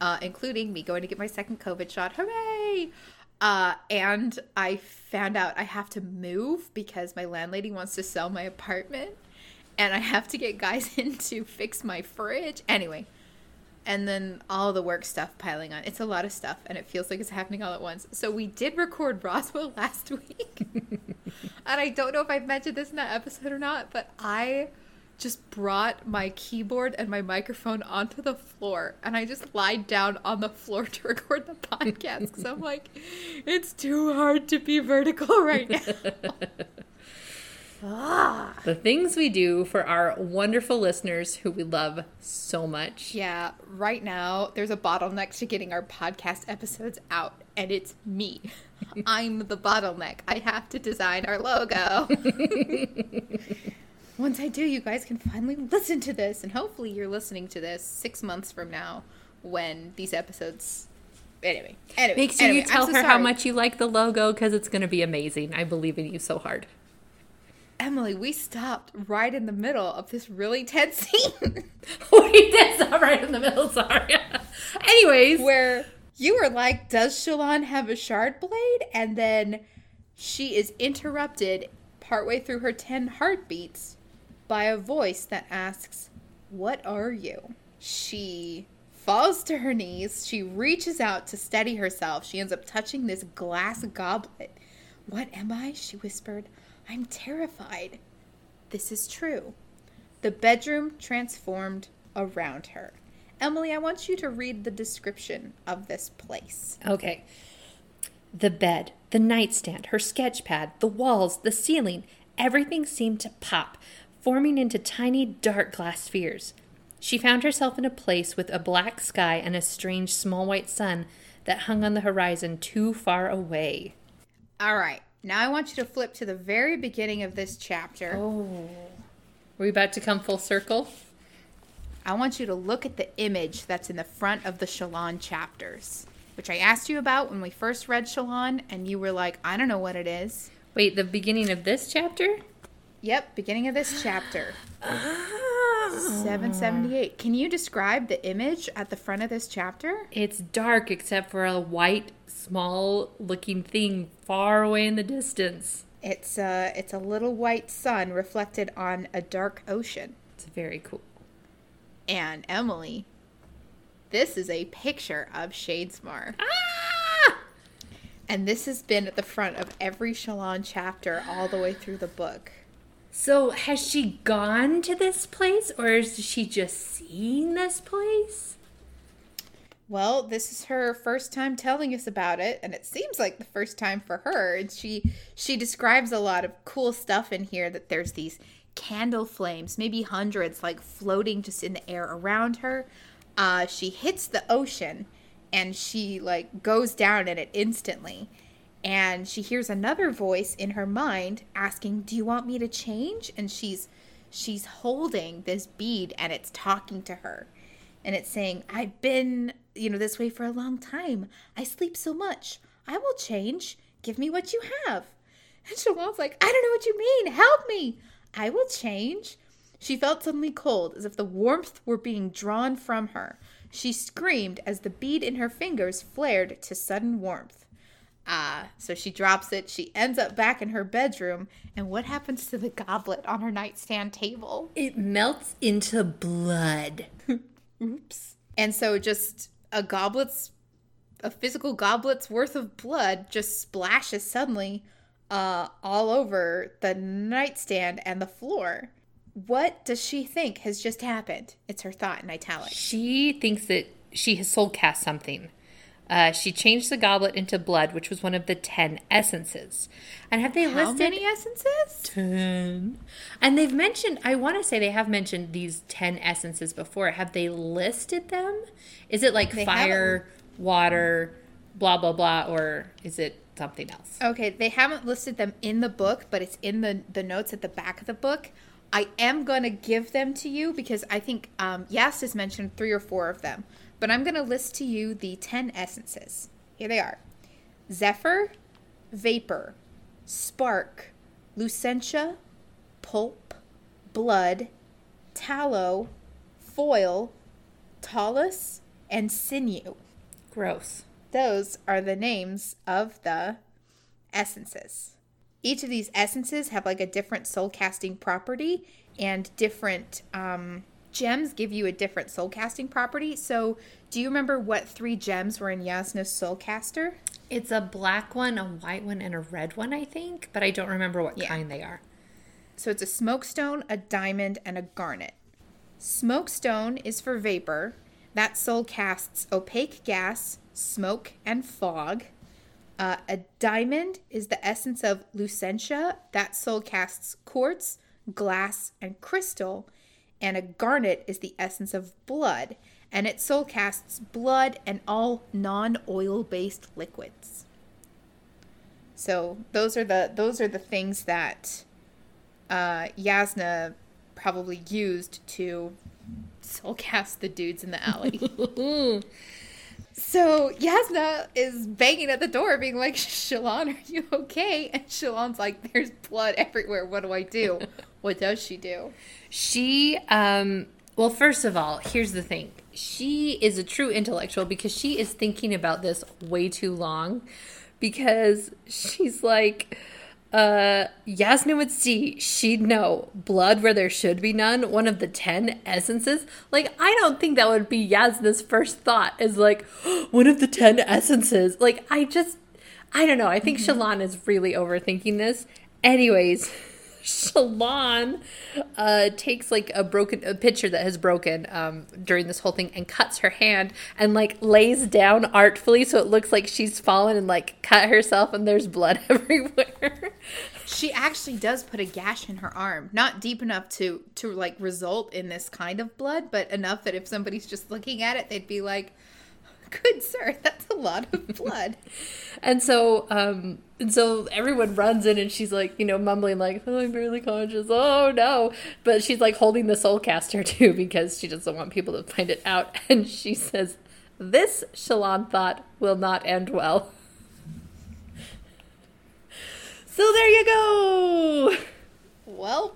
Uh, including me going to get my second COVID shot. Hooray! Uh, and I found out I have to move because my landlady wants to sell my apartment and I have to get guys (laughs) in to fix my fridge. Anyway, and then all the work stuff piling on. It's a lot of stuff, and it feels like it's happening all at once. So we did record Roswell (laughs) last week, (laughs) and I don't know if I've mentioned this in that episode or not, but I just brought my keyboard and my microphone onto the floor, and I just lied down on the floor (laughs) to record the podcast because I'm like, it's too hard to be vertical right now. The things we do for our wonderful listeners who we love so much. Yeah, right now there's a bottleneck to getting our podcast episodes out, and it's me. (laughs) I'm the bottleneck. I have to design our logo. (laughs) Once I do, you guys can finally listen to this, and hopefully you're listening to this six months from now when these episodes. Anyway, anyway, Make sure anyway, you tell so her how much you like the logo because it's going to be amazing. I believe in you so hard. Emily, we stopped right in the middle of this really tense (laughs) scene. Wait, did stop right in the middle. Sorry. (laughs) Anyways, where you were like, "Does Shallan have a shard blade?" And then she is interrupted partway through her ten heartbeats by a voice that asks, "What are you?" She falls to her knees. She reaches out to steady herself. She ends up touching this glass goblet. "What am I?" she whispered. "I'm terrified." This is true. The bedroom transformed around her. Emily, I want you to read the description of this place. Okay. The bed, the nightstand, her sketch pad, the walls, the ceiling, everything seemed to pop, forming into tiny dark glass spheres. She found herself in a place with a black sky and a strange small white sun that hung on the horizon too far away. All right. Now I want you to flip to the very beginning of this chapter. Oh. Are we about to come full circle? I want you to look at the image that's in the front of the Shallan chapters, which I asked you about when we first read Shallan, and you were like, I don't know what it is. Wait, the beginning of this chapter? Yep, beginning of this chapter. 778. Can you describe the image at the front of this chapter? It's dark except for a white, small looking thing far away in the distance. It's a, it's a little white sun reflected on a dark ocean. It's very cool. And Emily, this is a picture of Shadesmar. Ah! And this has been at the front of every Shallan chapter all the way through the book. So, has she gone to this place or is she just seeing this place? Well, this is her first time telling us about it, and it seems like the first time for her. And she she describes a lot of cool stuff in here that there's these candle flames, maybe hundreds, like floating just in the air around her. Uh, she hits the ocean and she like goes down in it instantly. And she hears another voice in her mind asking, "Do you want me to change?" And she's she's holding this bead and it's talking to her and it's saying, I've been, you know, this way for a long time. I sleep so much. I will change. Give me what you have. And (laughs) Shallan's like, I don't know what you mean. Help me. I will change. She felt suddenly cold, as if the warmth were being drawn from her. She screamed as the bead in her fingers flared to sudden warmth. Ah, so she drops it. She ends up back in her bedroom. And what happens to the goblet on her nightstand table? It melts into blood. (laughs) Oops. And so just a goblet's a physical goblet's worth of blood just splashes suddenly uh all over the nightstand and the floor. What does she think has just happened? It's her thought in italics. She thinks that she has soul cast something. Uh, she changed the goblet into blood, which was one of the ten essences. And have they How listed many essences? ten? And they've mentioned. I want to say they have mentioned these ten essences before. Have they listed them? Is it like They fire, water, blah blah blah, or is it something else? Okay, they haven't listed them in the book, but it's in the the notes at the back of the book. I am going to give them to you because I think um, Yas has mentioned three or four of them. But I'm going to list to you the 10 essences. Here they are Zephyr, Vapor, Spark, Lucentia, Pulp, Blood, Tallow, Foil, Talus, and Sinew. Gross. Those are the names of the essences. Each of these essences have like a different soul casting property, and different um, gems give you a different soul casting property. So, do you remember what three gems were in Jasnah's soul caster? It's a black one, a white one, and a red one, I think, but I don't remember what Yeah. kind they are. So, it's a smokestone, a diamond, and a garnet. Smokestone is for vapor. That soul casts opaque gas, smoke, and fog. Uh, a diamond is the essence of Lucentia. That soul casts quartz, glass, and crystal. And a garnet is the essence of blood. And it soul casts blood and all non oil based liquids. So those are the those are the things that uh, Jasnah probably used to soul cast the dudes in the alley. (laughs) so Jasnah is banging at the door, being like, Shallan, are you okay? And Shallan's like, there's blood everywhere. What do I do? (laughs) what does she do? She, um, well, first of all, here's the thing. She is a true intellectual because she is thinking about this way too long because she's like, uh, Jasnah would see, she'd know blood where there should be none, one of the 10 essences. Like, I don't think that would be Jasnah's first thought is like, (gasps) one of the 10 essences. Like, I just, I don't know. I think Shallan is really overthinking this. Anyways, Shallan uh, takes like a broken a picture that has broken um, during this whole thing and cuts her hand and like lays down artfully so it looks like she's fallen and like cut herself and there's blood (laughs) everywhere. She actually does put a gash in her arm, not deep enough to to like result in this kind of blood, but enough that if somebody's just looking at it, they'd be like, "Good sir, (laughs) that's a lot of blood." and so um and so everyone runs in and she's like you know mumbling like oh, i'm barely conscious. Oh no. But she's like holding the soul caster (laughs) too because she doesn't want people to find it out. (laughs) And she says this shallan thought will not end well. (laughs) So there you go! Well,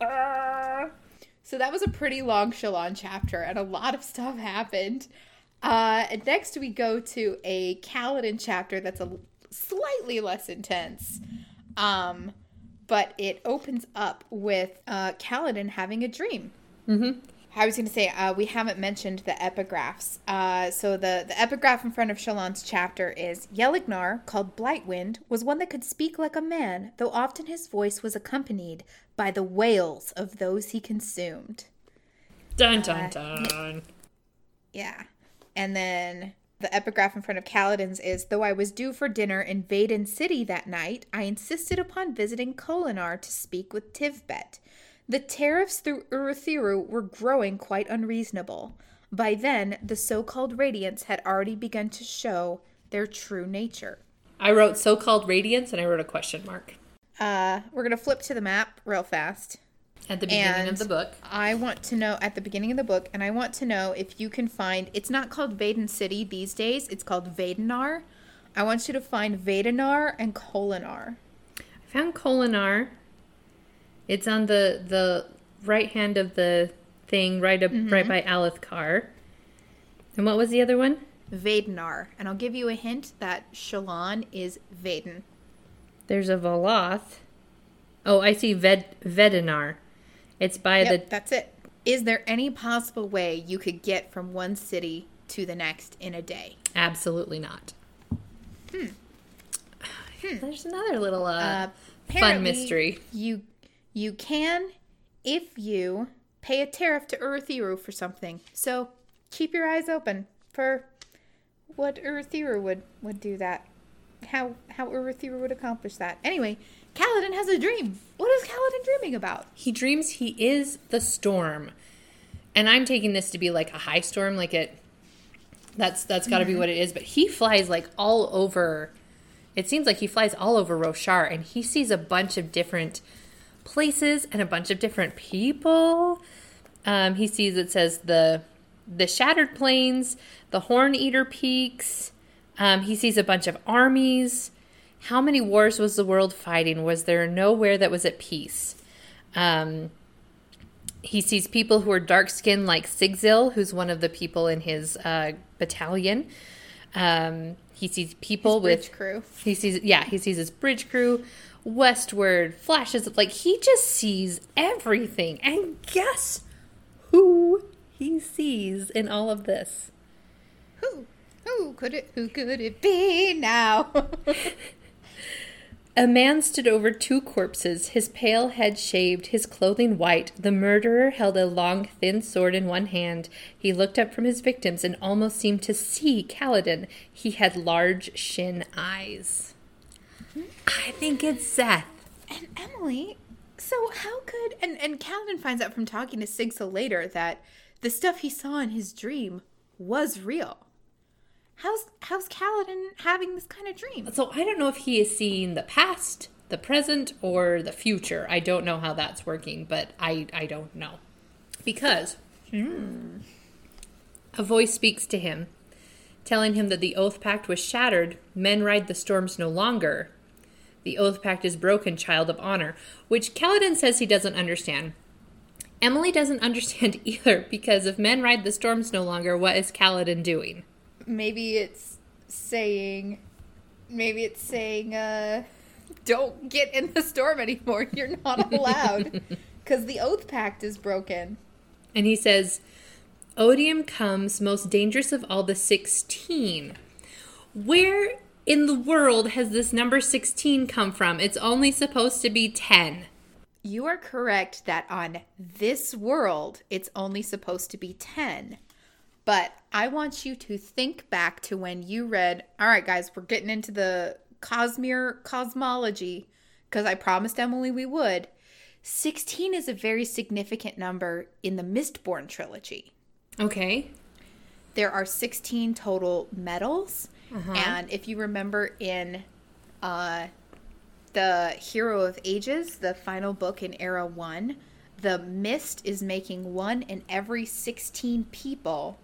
uh, so that was a pretty long Shallan chapter, and a lot of stuff happened. Uh, next, we go to a Kaladin chapter that's a slightly less intense. Um, but it opens up with uh, Kaladin having a dream. mm-hmm. I was going to say uh, we haven't mentioned the epigraphs. Uh, so the the epigraph in front of Shallan's chapter is Yelignar, called Blightwind, was one that could speak like a man, though often his voice was accompanied by the wails of those he consumed. dun dun dun Yeah, and then the epigraph in front of Kaladin's is Though I was due for dinner in Veden City that night, I insisted upon visiting Kholinar to speak with Tivbet. The tariffs through Urithiru were growing quite unreasonable. By then, the so called Radiants had already begun to show their true nature. i wrote so-called Radiants and i wrote a question mark Uh, we're going to flip to the map real fast. At the beginning And of the book I want to know at the beginning of the book, and I want to know if you can find. It's not called Veden City these days. It's called Vedenar. I want you to find Vedenar and Kholinar. I found Kholinar. It's on the the right hand of the thing, right up mm-hmm. right by Alethkar. And what was the other one? Vedenar, and I'll give you a hint that Shallan is Vaden. There's a Valoth. Oh, I see Ved Vedenar. It's by Yep, that's it. Is there any possible way you could get from one city to the next in a day? absolutely not. Hmm. There's another little uh, Uh, fun mystery. You you can if you pay a tariff to Urithiru for something. So keep your eyes open for what Urithiru would would do that. How how Urithiru would accomplish that. Anyway, Kaladin has a dream. What is Kaladin dreaming about? He dreams he is the storm. And I'm taking this to be like a high storm, like it that's that's gotta be what it is. But he flies like all over it seems like he flies all over Roshar and he sees a bunch of different places and a bunch of different people. Um, he sees it says the the shattered plains, the horn eater peaks. Um, he sees a bunch of armies. How many wars was the world fighting? Was there nowhere that was at peace? Um, he sees people who are dark skinned, like Sigzil, who's one of the people in his uh, battalion. Um, he sees people with crew. he sees, yeah, he sees his bridge crew, westward flashes. Of like he just sees everything. And guess who he sees in all of this? Who? Who could it? Who could it be now? (laughs) A man stood over two corpses, his pale head shaved, his clothing white. The murderer held a long, thin sword in one hand. He looked up from his victims and almost seemed to see Kaladin. He had large shin eyes. I think it's Szeth. and Emily, so how could and and Kaladin finds out from talking to Sigzil later that the stuff he saw in his dream was real. How's how's Kaladin having this kind of dream? So I don't know if he is seeing the past, the present, or the future. I don't know how that's working, but I, I don't know. Because a voice speaks to him, telling him that the Oath Pact was shattered. Men ride the storms no longer. The Oath Pact is broken, child of honor, which Kaladin says he doesn't understand. Emily doesn't (laughs) understand either, because if men ride the storms no longer, what is Kaladin doing? Maybe it's saying maybe it's saying uh don't get in the storm anymore. (laughs) You're not allowed (laughs) cuz the oath pact is broken. And he says, Odium comes most dangerous of all the 16. Where in the world has this number 16 come from? It's only supposed to be 10. You are correct that on this world, it's only supposed to be 10. But I want you to think back to when you read, all right, guys, we're getting into the Cosmere cosmology because I promised Emily we would. 16 is a very significant number in the Mistborn trilogy. Okay. There are 16 total metals. And if you remember in uh, the Hero of Ages, the final book in Era 1, the mist is making one in every 16 people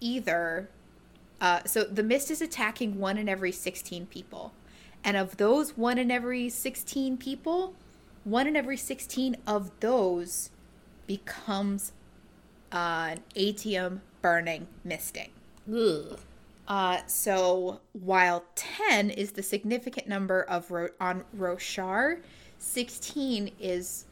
either. Uh, so the mist is attacking one in every 16 people. And of those one in every 16 people, one in every 16 of those becomes uh, an atium burning misting. Uh, so while 10 is the significant number of Ro- on Roshar, 16 is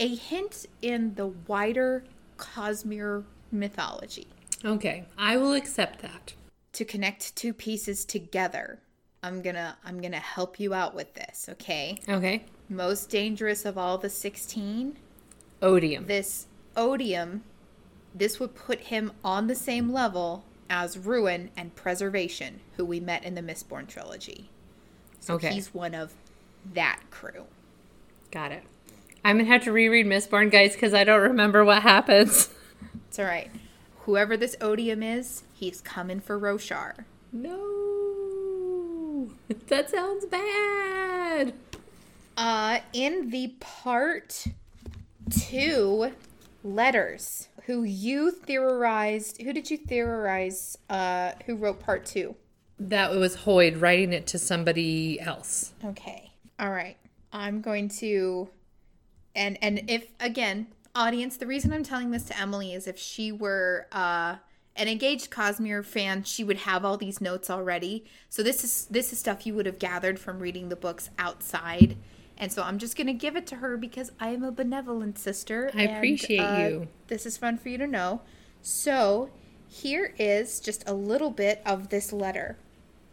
a hint in the wider Cosmere mythology. Okay. I will accept that. To connect two pieces together, I'm gonna I'm gonna help you out with this, okay? Okay. Most dangerous of all the 16, Odium. this odium, this would put him on the same level as Ruin and Preservation, who we met in the Mistborn trilogy. So Okay. he's one of that crew. Got it. I'm going to have to reread Mistborn, guys, because I don't remember what happens. It's all right. Whoever this odium is, he's coming for Roshar. No. (laughs) That sounds bad. Uh, in the part two letters, who you theorized, who did you theorize? Uh, who wrote part two? That was Hoid writing it to somebody else. Okay. All right. I'm going to and and if again, audience, the reason I'm telling this to Emily is if she were uh an engaged Cosmere fan, she would have all these notes already. So this is this is stuff you would have gathered from reading the books outside. And so I'm just going to give it to her because I am a benevolent sister. I and, appreciate uh, you. This is fun for you to know. So here is just a little bit of this letter.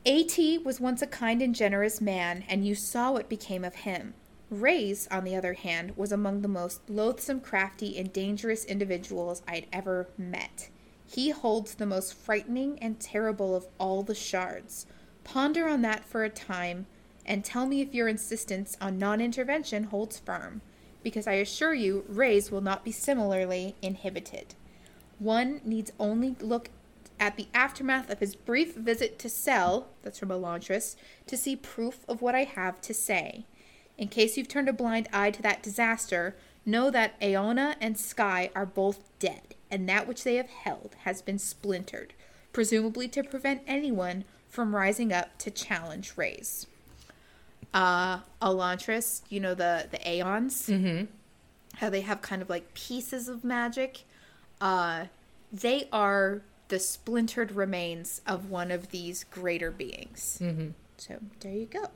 Ati was once a kind and generous man, and you saw what became of him. Rayse, on the other hand, was among the most loathsome, crafty, and dangerous individuals I'd ever met. He holds the most frightening and terrible of all the shards. Ponder on that for a time, and tell me if your insistence on non intervention holds firm, because I assure you, Rayse will not be similarly inhibited. One needs only look at the aftermath of his brief visit to Sel, that's from Elantris, to see proof of what I have to say. In case you've turned a blind eye to that disaster, know that Aona and Skai are both dead. and that which they have held has been splintered, presumably to prevent anyone from rising up to challenge Rayse. Uh, Elantris, you know the the Aons, mm-hmm. how they have kind of like pieces of magic. Uh, they are the splintered remains of one of these greater beings. Mm-hmm. So there you go.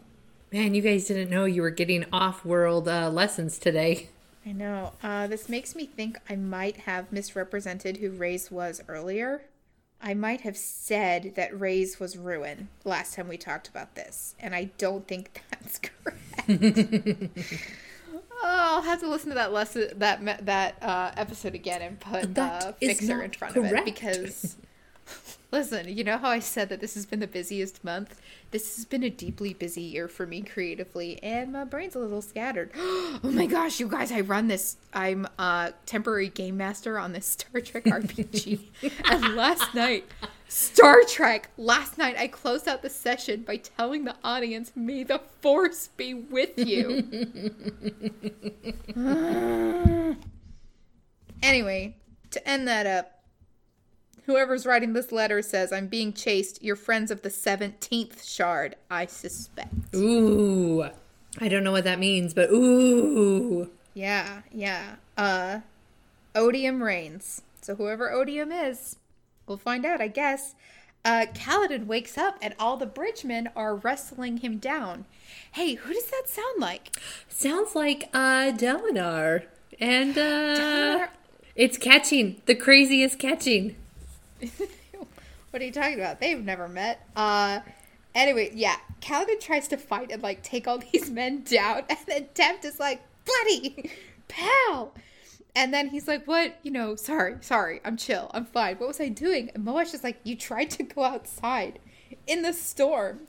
Man, you guys didn't know you were getting off-world uh, lessons today. I know. Uh, this makes me think I might have misrepresented who Rayse was earlier. I might have said that Rayse was Ruin last time we talked about this, and I don't think (laughs) that's correct. (laughs) oh, I'll have to listen to that lesson that that uh, episode again and put That uh, Fixer in front of it because. Listen, you know how I said that this has been the busiest month? This has been a deeply busy year for me creatively, and my brain's a little scattered. (gasps) oh my gosh, you guys, I run this. I'm a temporary game master on this (laughs) Star Trek RPG. (laughs) and last night, Star Trek, last night I closed out the session by telling the audience, may the force be with you. (laughs) (sighs) anyway, to end that up, Whoever's writing this letter says, I'm being chased. You're friends of the 17th shard, I suspect. Ooh. I don't know what that means, but ooh. Yeah, yeah. Uh, Odium reigns. So whoever Odium is, we'll find out, I guess. Uh, Kaladin wakes up and all the bridgemen are wrestling him down. Hey, who does that sound like? Sounds like uh Dalinar. And uh Dalinar? it's catching. The craziest catching. (laughs) what are you talking about? They've never met. Uh, anyway, yeah. Kaladin tries to fight and like take all (laughs) these men down, and then Teft is like, "Buddy, (laughs) pal." And then he's like, "What? You know, sorry, sorry. I'm chill. I'm fine. What was I doing?" And Moash is like, "You tried to go outside in the storm."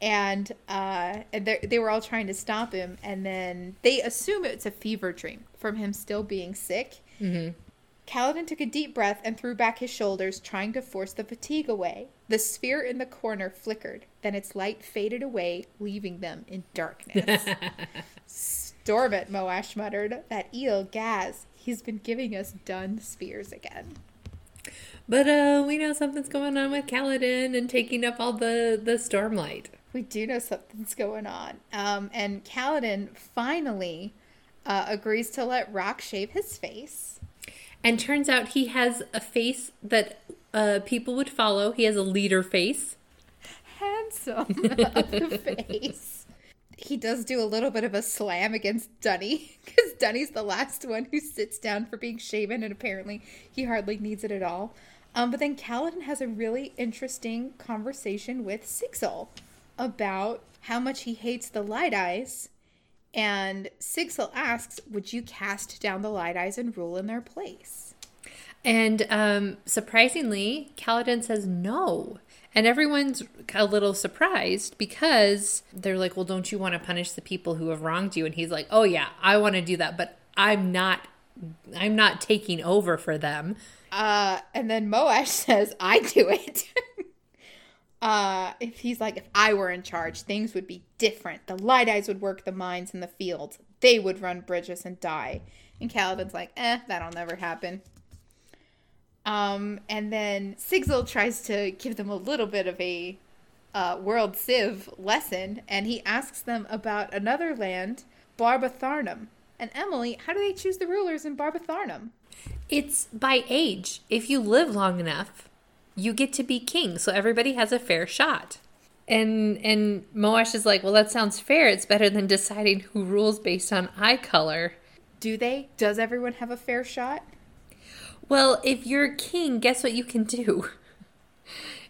And uh, and they were all trying to stop him, and then they assume it's a fever dream from him still being sick. Kaladin took a deep breath and threw back his shoulders, trying to force the fatigue away. The sphere in the corner flickered, then its light faded away, leaving them in darkness. (laughs) Storm it, Moash muttered. That eel Gaz, he's been giving us dun spheres again. But uh we know something's going on with Kaladin and taking up all the the stormlight. We do know something's going on. Um, and Kaladin finally uh, agrees to let Rock shave his face. And turns out he has a face that uh people would follow. He has a leader face. handsome (laughs) face. He does do a little bit of a slam against Dunny (laughs) because Dunny's the last one who sits down for being shaven, and apparently he hardly needs it at all. Um, but then Kaladin has a really interesting conversation with Sigzil about how much he hates the Light Eyes. And Sigzil asks, Would you cast down the Light Eyes and rule in their place? And um, surprisingly, Kaladin says no. And everyone's a little surprised because they're like, well, don't you want to punish the people who have wronged you? And he's like, oh, yeah, I want to do that, but I'm not. I'm not taking over for them. Uh, and then Moash (laughs) says, I do it. (laughs) uh, if he's like, if I were in charge, things would be different. The Light Eyes would work the mines in the fields. They would run bridges and die. And Kaladin's like, eh, that'll never happen. Um, and then Sigzil tries to give them a little bit of a uh, world civ lesson, and he asks them about another land, Babatharnam. And Emily, how do they choose the rulers in Babatharnam? It's by age. If you live long enough, you get to be king, so everybody has a fair shot. And and Moash is like, well, that sounds fair. It's better than deciding who rules based on eye color. Do they? Does everyone have a fair shot? Well, if you're king, guess what you can do?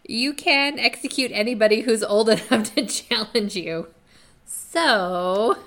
You can execute anybody who's old enough to challenge you. So,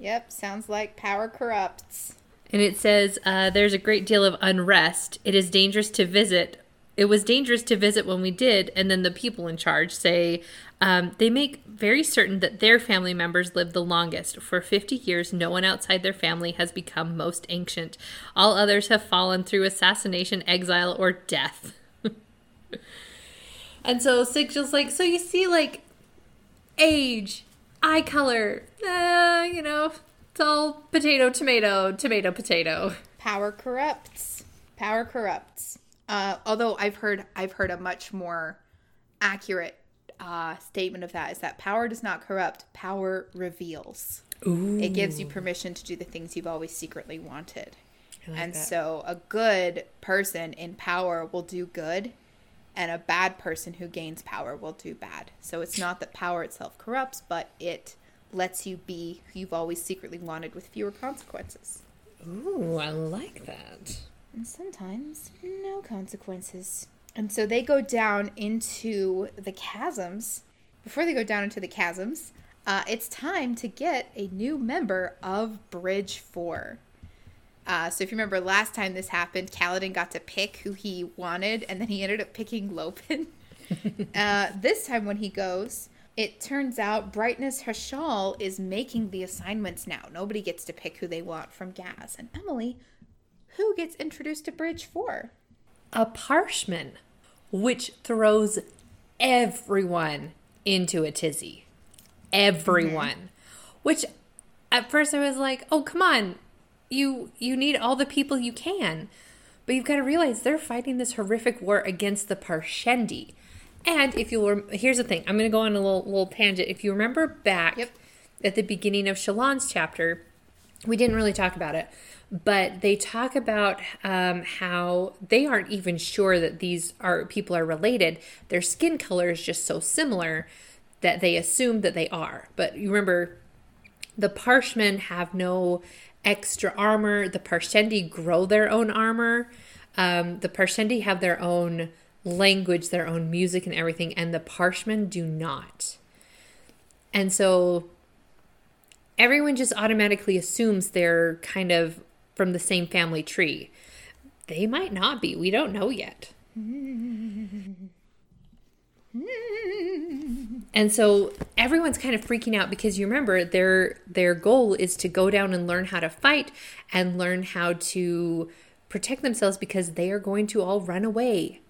Yep, sounds like power corrupts. and it says uh, there's a great deal of unrest. It is dangerous to visit. It was dangerous to visit when we did, and then the people in charge say um, they make very certain that their family members live the longest. For 50 years, no one outside their family has become most ancient. All others have fallen through assassination, exile, or death. (laughs) and so Sigzil's like, so you see, like, age, eye color, uh, you know, it's all potato, tomato, tomato, potato. Power corrupts. Power corrupts. Uh, although I've heard I've heard a much more accurate uh, statement of that is that power does not corrupt, power reveals. Ooh. It gives you permission to do the things you've always secretly wanted. like and that. so a good person in power will do good, and a bad person who gains power will do bad. So it's not that power itself corrupts, but it lets you be who you've always secretly wanted with fewer consequences. Ooh, I like that. And sometimes no consequences. And so they go down into the chasms. Before they go down into the chasms, uh, it's time to get a new member of Bridge 4. Uh, so if you remember last time this happened, Kaladin got to pick who he wanted, and then he ended up picking Lopen. (laughs) uh, this time when he goes, it turns out Brightness Hashal is making the assignments now. Nobody gets to pick who they want from Gaz. And Emily, who gets introduced to Bridge 4? A parshman, which throws everyone into a tizzy. Everyone. Mm-hmm. Which at first I was like, oh come on. You you need all the people you can. But you've got to realize they're fighting this horrific war against the Parshendi. And if you rem- here's the thing, I'm going to go on a little little tangent. If you remember back Yep. at the beginning of Shallan's chapter, we didn't really talk about it, but they talk about um, how they aren't even sure that these are people are related. Their skin color is just so similar that they assume that they are. But you remember, the Parshmen have no extra armor. The Parshendi grow their own armor. Um, the Parshendi have their own language, their own music, and everything, and the Parshmen do not. And so everyone just automatically assumes they're kind of from the same family tree. They might not be. We don't know yet. And so everyone's kind of freaking out because you remember their their goal is to go down and learn how to fight and learn how to protect themselves because they are going to all run away.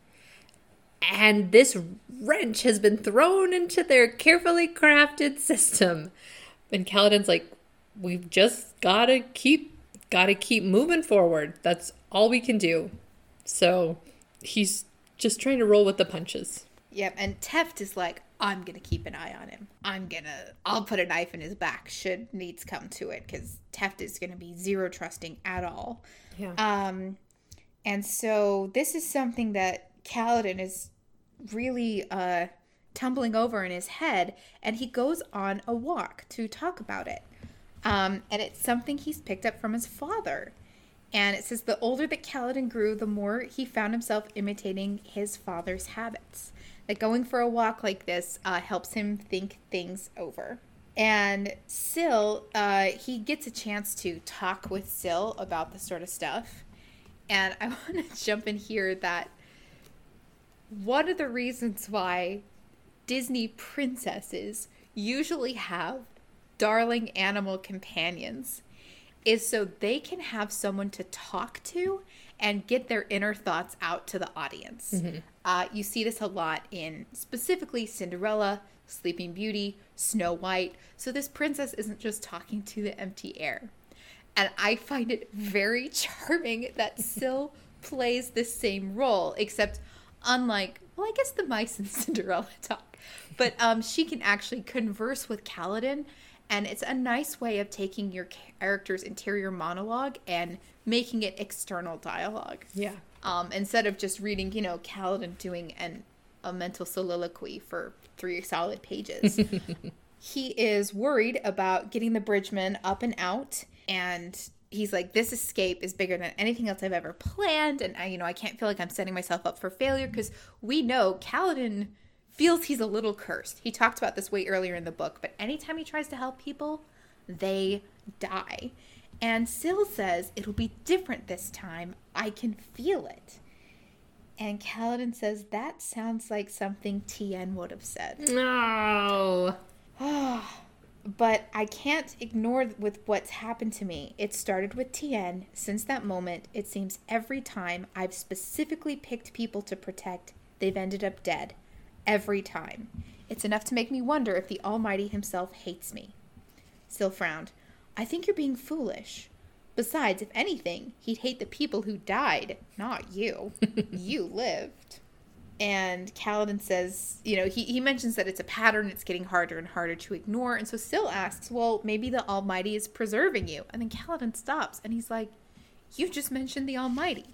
And this wrench has been thrown into their carefully crafted system. And Kaladin's like, we've just gotta keep gotta keep moving forward. That's all we can do. So he's just trying to roll with the punches. Yep, and Teft is like, I'm gonna keep an eye on him. I'm gonna, I'll put a knife in his back should needs come to it, because Teft is gonna be zero trusting at all. Yeah. Um, and so this is something that Kaladin is really uh, tumbling over in his head, and he goes on a walk to talk about it. Um, and it's something he's picked up from his father. And it says the older that Kaladin grew, the more he found himself imitating his father's habits. That going for a walk like this uh, helps him think things over. And Syl, uh, he gets a chance to talk with Syl about this sort of stuff. And I (laughs) want to jump in here that one of the reasons why Disney princesses usually have darling animal companions is so they can have someone to talk to and get their inner thoughts out to the audience. Uh, you see this a lot in specifically Cinderella, Sleeping Beauty, Snow White. So this princess isn't just talking to the empty air. And I find it very (laughs) charming that (laughs) Syl plays the same role, except unlike, well, I guess the mice in (laughs) Cinderella talk, but um, she can actually converse with Kaladin, and it's a nice way of taking your character's interior monologue and making it external dialogue. Yeah. Um, instead of just reading, you know, Kaladin doing an a mental soliloquy for three solid pages. (laughs) he is worried about getting the bridgeman up and out and he's like this escape is bigger than anything else i've ever planned and i you know i can't feel like i'm setting myself up for failure because we know Kaladin feels he's a little cursed he talked about this way earlier in the book but anytime he tries to help people they die and Syl says it'll be different this time i can feel it and Kaladin says that sounds like something Tien would have said No. (sighs) but I can't ignore with what's happened to me. It started with Tien. Since that moment, it seems every time I've specifically picked people to protect, they've ended up dead. Every time. It's enough to make me wonder if the Almighty himself hates me. Syl frowned. I think you're being foolish. Besides, if anything, he'd hate the people who died, not you. (laughs) you lived. And Kaladin says, you know, he, he mentions that it's a pattern, it's getting harder and harder to ignore. And so Syl asks, well, maybe the Almighty is preserving you. And then Kaladin stops and he's like, you just mentioned the Almighty.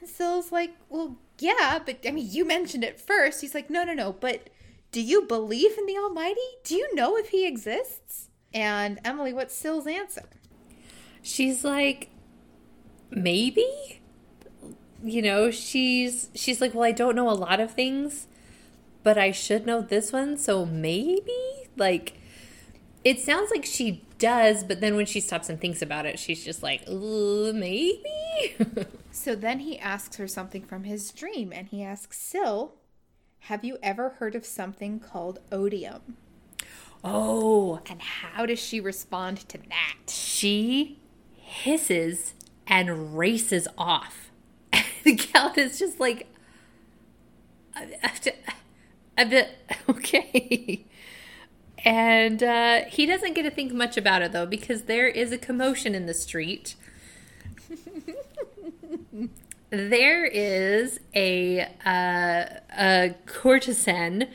And Syl's like, well, yeah, but I mean, you mentioned it first. He's like, no, no, no, but do you believe in the Almighty? Do you know if he exists? And Emily, what's Syl's answer? She's like, maybe? you know, she's she's like, "Well, I don't know a lot of things, but I should know this one, so maybe?" Like it sounds like she does, but then when she stops and thinks about it, she's just like, "Maybe?" (laughs) so then he asks her something from his dream and he asks Syl, "Have you ever heard of something called odium?" Oh, and how does she respond to that? She hisses and races off (laughs) the count is just like, a bit (laughs) okay. And uh, he doesn't get to think much about it though, because there is a commotion in the street. There is a uh, a courtesan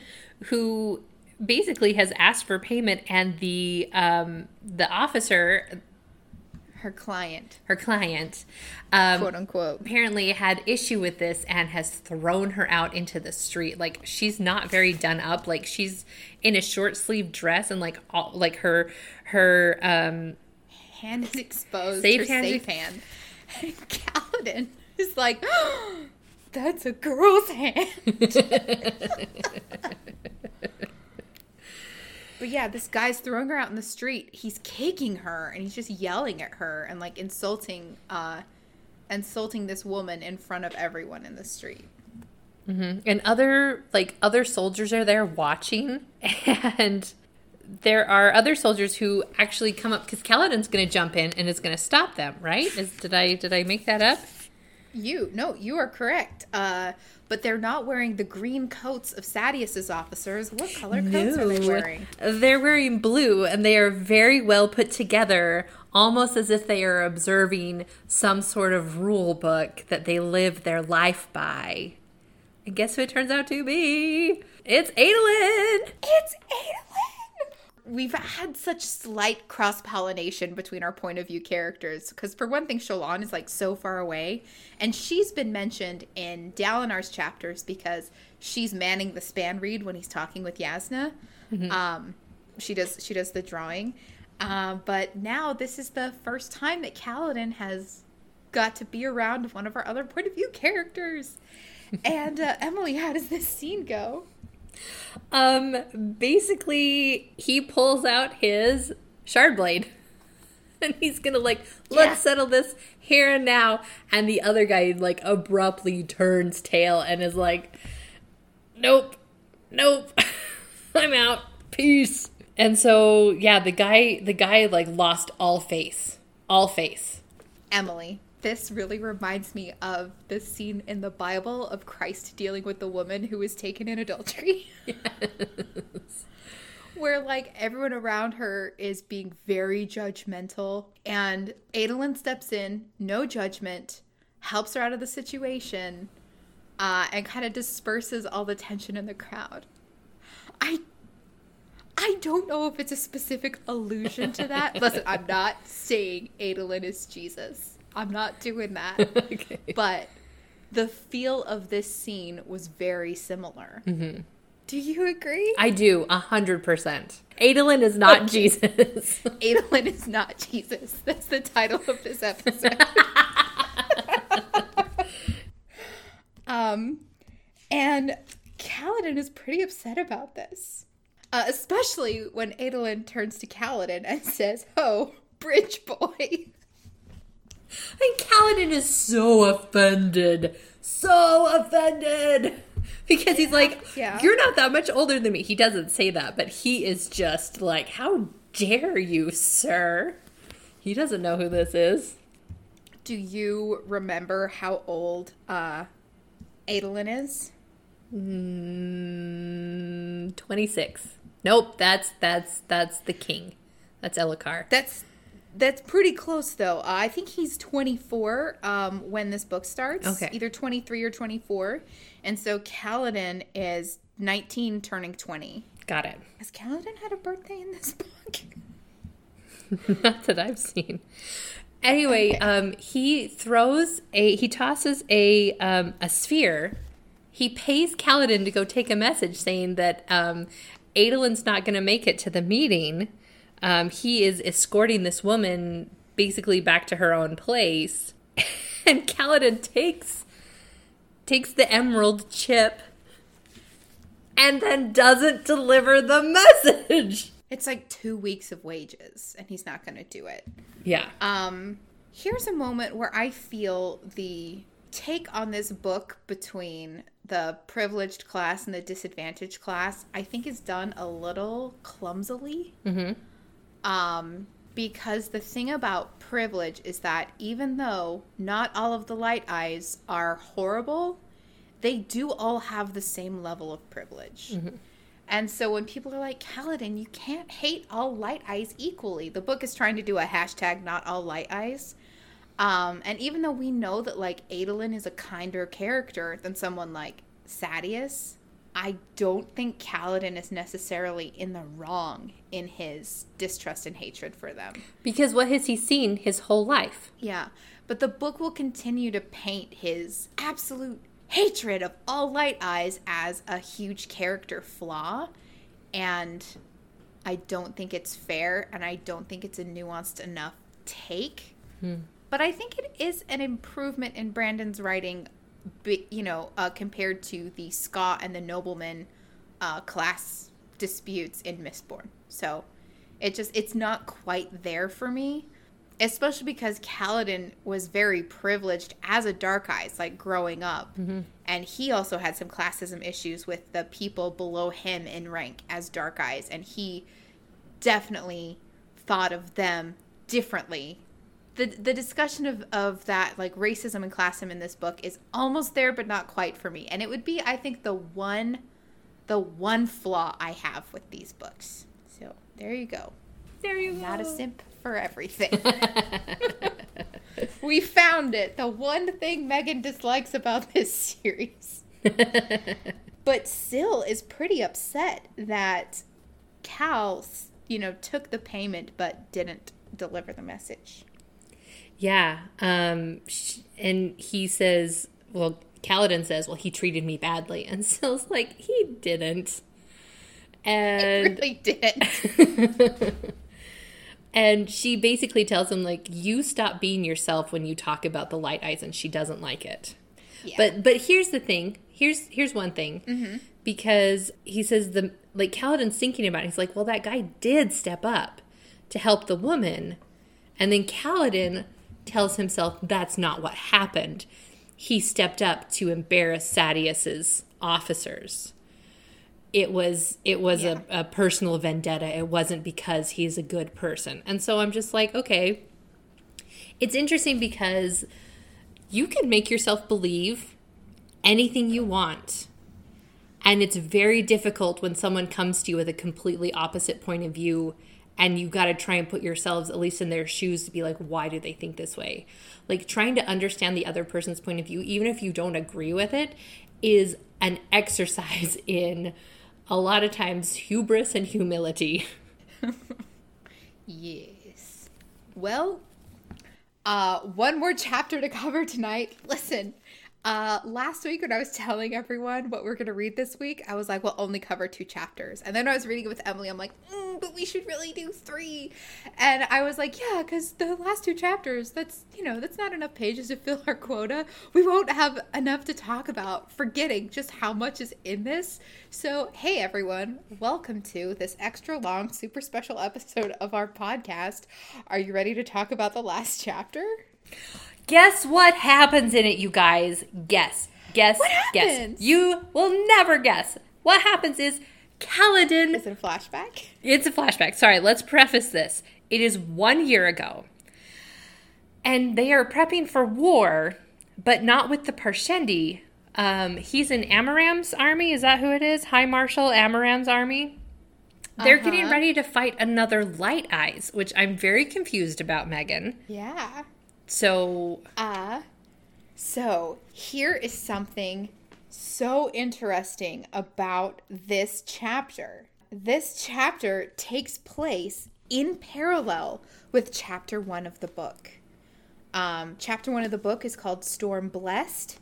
who basically has asked for payment, and the um, the officer her client, her client, um, quote unquote, apparently had issue with this and has thrown her out into the street. Like she's not very done up. Like she's in a short sleeve dress and like all like her her um hand is exposed. Safe hand. (laughs) Safe hand. Kaladin is like, oh, (gasps) that's a girl's hand. (laughs) But yeah, this guy's throwing her out in the street. He's kicking her and he's just yelling at her and like insulting uh insulting this woman in front of everyone in the street. Mm-hmm. And other like other soldiers are there watching (laughs) and there are other soldiers who actually come up because Kaladin's going to jump in and is going to stop them, right? Is, did I did I make that up? You no, you are correct. Uh, but they're not wearing the green coats of Sadeas's officers. What color coats no. are they wearing? They're wearing blue, and they are very well put together, almost as if they are observing some sort of rule book that they live their life by. And guess who it turns out to be? It's Adolin! It's Adolin! We've had such slight cross pollination between our point of view characters. Because for one thing, Shallan is like so far away, and she's been mentioned in Dalinar's chapters because she's manning the spanreed when he's talking with Jasnah Mm-hmm. Um, she does she does the drawing, uh, but now this is the first time that Kaladin has got to be around one of our other point of view characters. (laughs) and uh, Emily, how does this scene go? Um, basically, he pulls out his shard blade. (laughs) And he's gonna like, let's yeah. settle this here and now. And the other guy like abruptly turns tail and is like, Nope, nope, (laughs) I'm out. Peace. And so yeah, the guy the guy like lost all face. All face. Emily this really reminds me of the scene in the Bible of Christ dealing with the woman who was taken in adultery. (laughs) Yes. Where like everyone around her is being very judgmental and Adolin steps in, no judgment, helps her out of the situation, uh, and kind of disperses all the tension in the crowd. I I don't know if it's a specific allusion to that. (laughs) Listen, I'm not saying Adolin is Jesus. I'm not doing that. (laughs) okay. But the feel of this scene was very similar. Mm-hmm. Do you agree? I do, a hundred percent. Adolin is not okay. Jesus. (laughs) Adolin is not Jesus. That's the title of this episode. (laughs) um, and Kaladin is pretty upset about this, uh, especially when Adolin turns to Kaladin and says, "Oh, bridge boy." And Kaladin is so offended. So offended. Because he's like, yeah. You're not that much older than me. He doesn't say that, but he is just like, How dare you, sir? He doesn't know who this is. Do you remember how old uh Adolin is? Mm, 26. Nope, that's that's that's the king. That's Elhokar. That's That's pretty close, though. Uh, I think he's 24 um, when this book starts. Okay. Either 23 or 24. And so Kaladin is 19, turning 20. Got it. Has Kaladin had a birthday in this book? (laughs) Not that I've seen. Anyway, um, he throws a he tosses a um, a sphere. He pays Kaladin to go take a message saying that um, Adolin's not going to make it to the meeting. Um, he is escorting this woman basically back to her own place, (laughs) and Kaladin takes takes the emerald chip and then doesn't deliver the message. (laughs) It's like two weeks of wages, and he's not going to do it. Yeah. Um, here's a moment where I feel the take on this book between the privileged class and the disadvantaged class, I think is done a little clumsily. Um, because the thing about privilege is that even though not all of the light eyes are horrible, they do all have the same level of privilege. And so when people are like, Kaladin, you can't hate all light eyes equally. The book is trying to do a hashtag not all light eyes. Um, and even though we know that like Adolin is a kinder character than someone like Sadeas, I don't think Kaladin is necessarily in the wrong in his distrust and hatred for them. Because what has he seen his whole life? Yeah, but the book will continue to paint his absolute hatred of all light eyes as a huge character flaw. And I don't think it's fair, and I don't think it's a nuanced enough take. Hmm. But I think it is an improvement in Brandon's writing, you know, uh, compared to the skaa and the Nobleman uh, class disputes in Mistborn. So it just it's not quite there for me, especially because Kaladin was very privileged as a Dark Eyes, like growing up, and he also had some classism issues with the people below him in rank as Dark Eyes, and he definitely thought of them differently the the discussion of of that like racism and classism in this book is almost there but not quite for me. And it would be i think the one the one flaw i have with these books. So there you go. There you go. not a simp for everything. (laughs) (laughs) We found it. The one thing megan dislikes about (laughs) this series. But Syl is pretty upset that cal you know took the payment but didn't deliver the message Yeah. Um, and he says, well, Kaladin says, well, he treated me badly. And (laughs) Syl's like, he didn't. And really didn't (laughs) and she basically tells him like you stop being yourself when you talk about the light eyes and she doesn't like it. Yeah. But but here's the thing. Here's here's one thing. Because he says the like Kaladin's thinking about it. He's like, well, that guy did step up to help the woman. And then Kaladin tells himself that's not what happened. He stepped up to embarrass Sadeas's officers. It was it was a, a personal vendetta. It wasn't because he's a good person. And so I'm just like, okay. It's interesting because you can make yourself believe anything you want. And it's very difficult when someone comes to you with a completely opposite point of view and you got to try and put yourselves at least in their shoes to be like why do they think this way? Like trying to understand the other person's point of view even if you don't agree with it is an (laughs) exercise in a lot of times hubris and humility. (laughs) Yes. Well, uh, one more chapter to cover tonight. Listen, uh, last week when I was (laughs) telling everyone what we're going to read this week, I was like, we'll only cover two chapters. And then I was reading it with Emily. I'm like, mm, but we should really do three. And I was like, yeah, because the last two chapters, that's, you know, that's not enough pages to (laughs) fill our quota. We won't have enough to talk about, forgetting just how much is in this. So, hey, everyone, welcome to this extra long, super special episode of our podcast. Are you ready to talk about the last (laughs) chapter? Guess what happens in it, you guys? Guess. Guess. What guess. You will never guess. What happens is Kaladin Is it a flashback? It's a flashback. Sorry, let's preface this. It is one year ago. And they are prepping for war, but not with the Parshendi. Um, he's in Amaram's army. Is that who it is? High Marshal Amaram's army. they're getting Uh-huh. ready to fight another Light Eyes, which I'm very confused about, Megan. Yeah. So, Uh, so here is something so interesting about this chapter. This chapter takes place in parallel with chapter one of the book. Um, chapter one of the book is called Storm Blessed,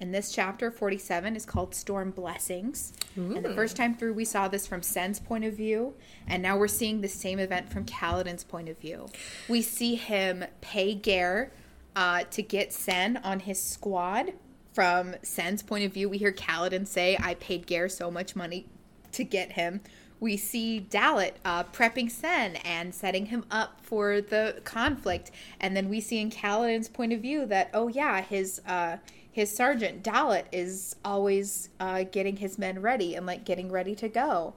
and this chapter 47 is called Storm Blessings. And the first time through, we saw this from Cenn's point of view, and now we're seeing the same event from Kaladin's point of view. We see him pay Gare uh, to get Cenn on his squad. From Cenn's point of view, we hear Kaladin say, I paid Gare so much money to get him. We see Dallet uh, prepping Cenn and setting him up for the conflict, and then we see in Kaladin's point of view that oh yeah, his uh, his sergeant Dallet is always uh, getting his men ready and like getting ready to go,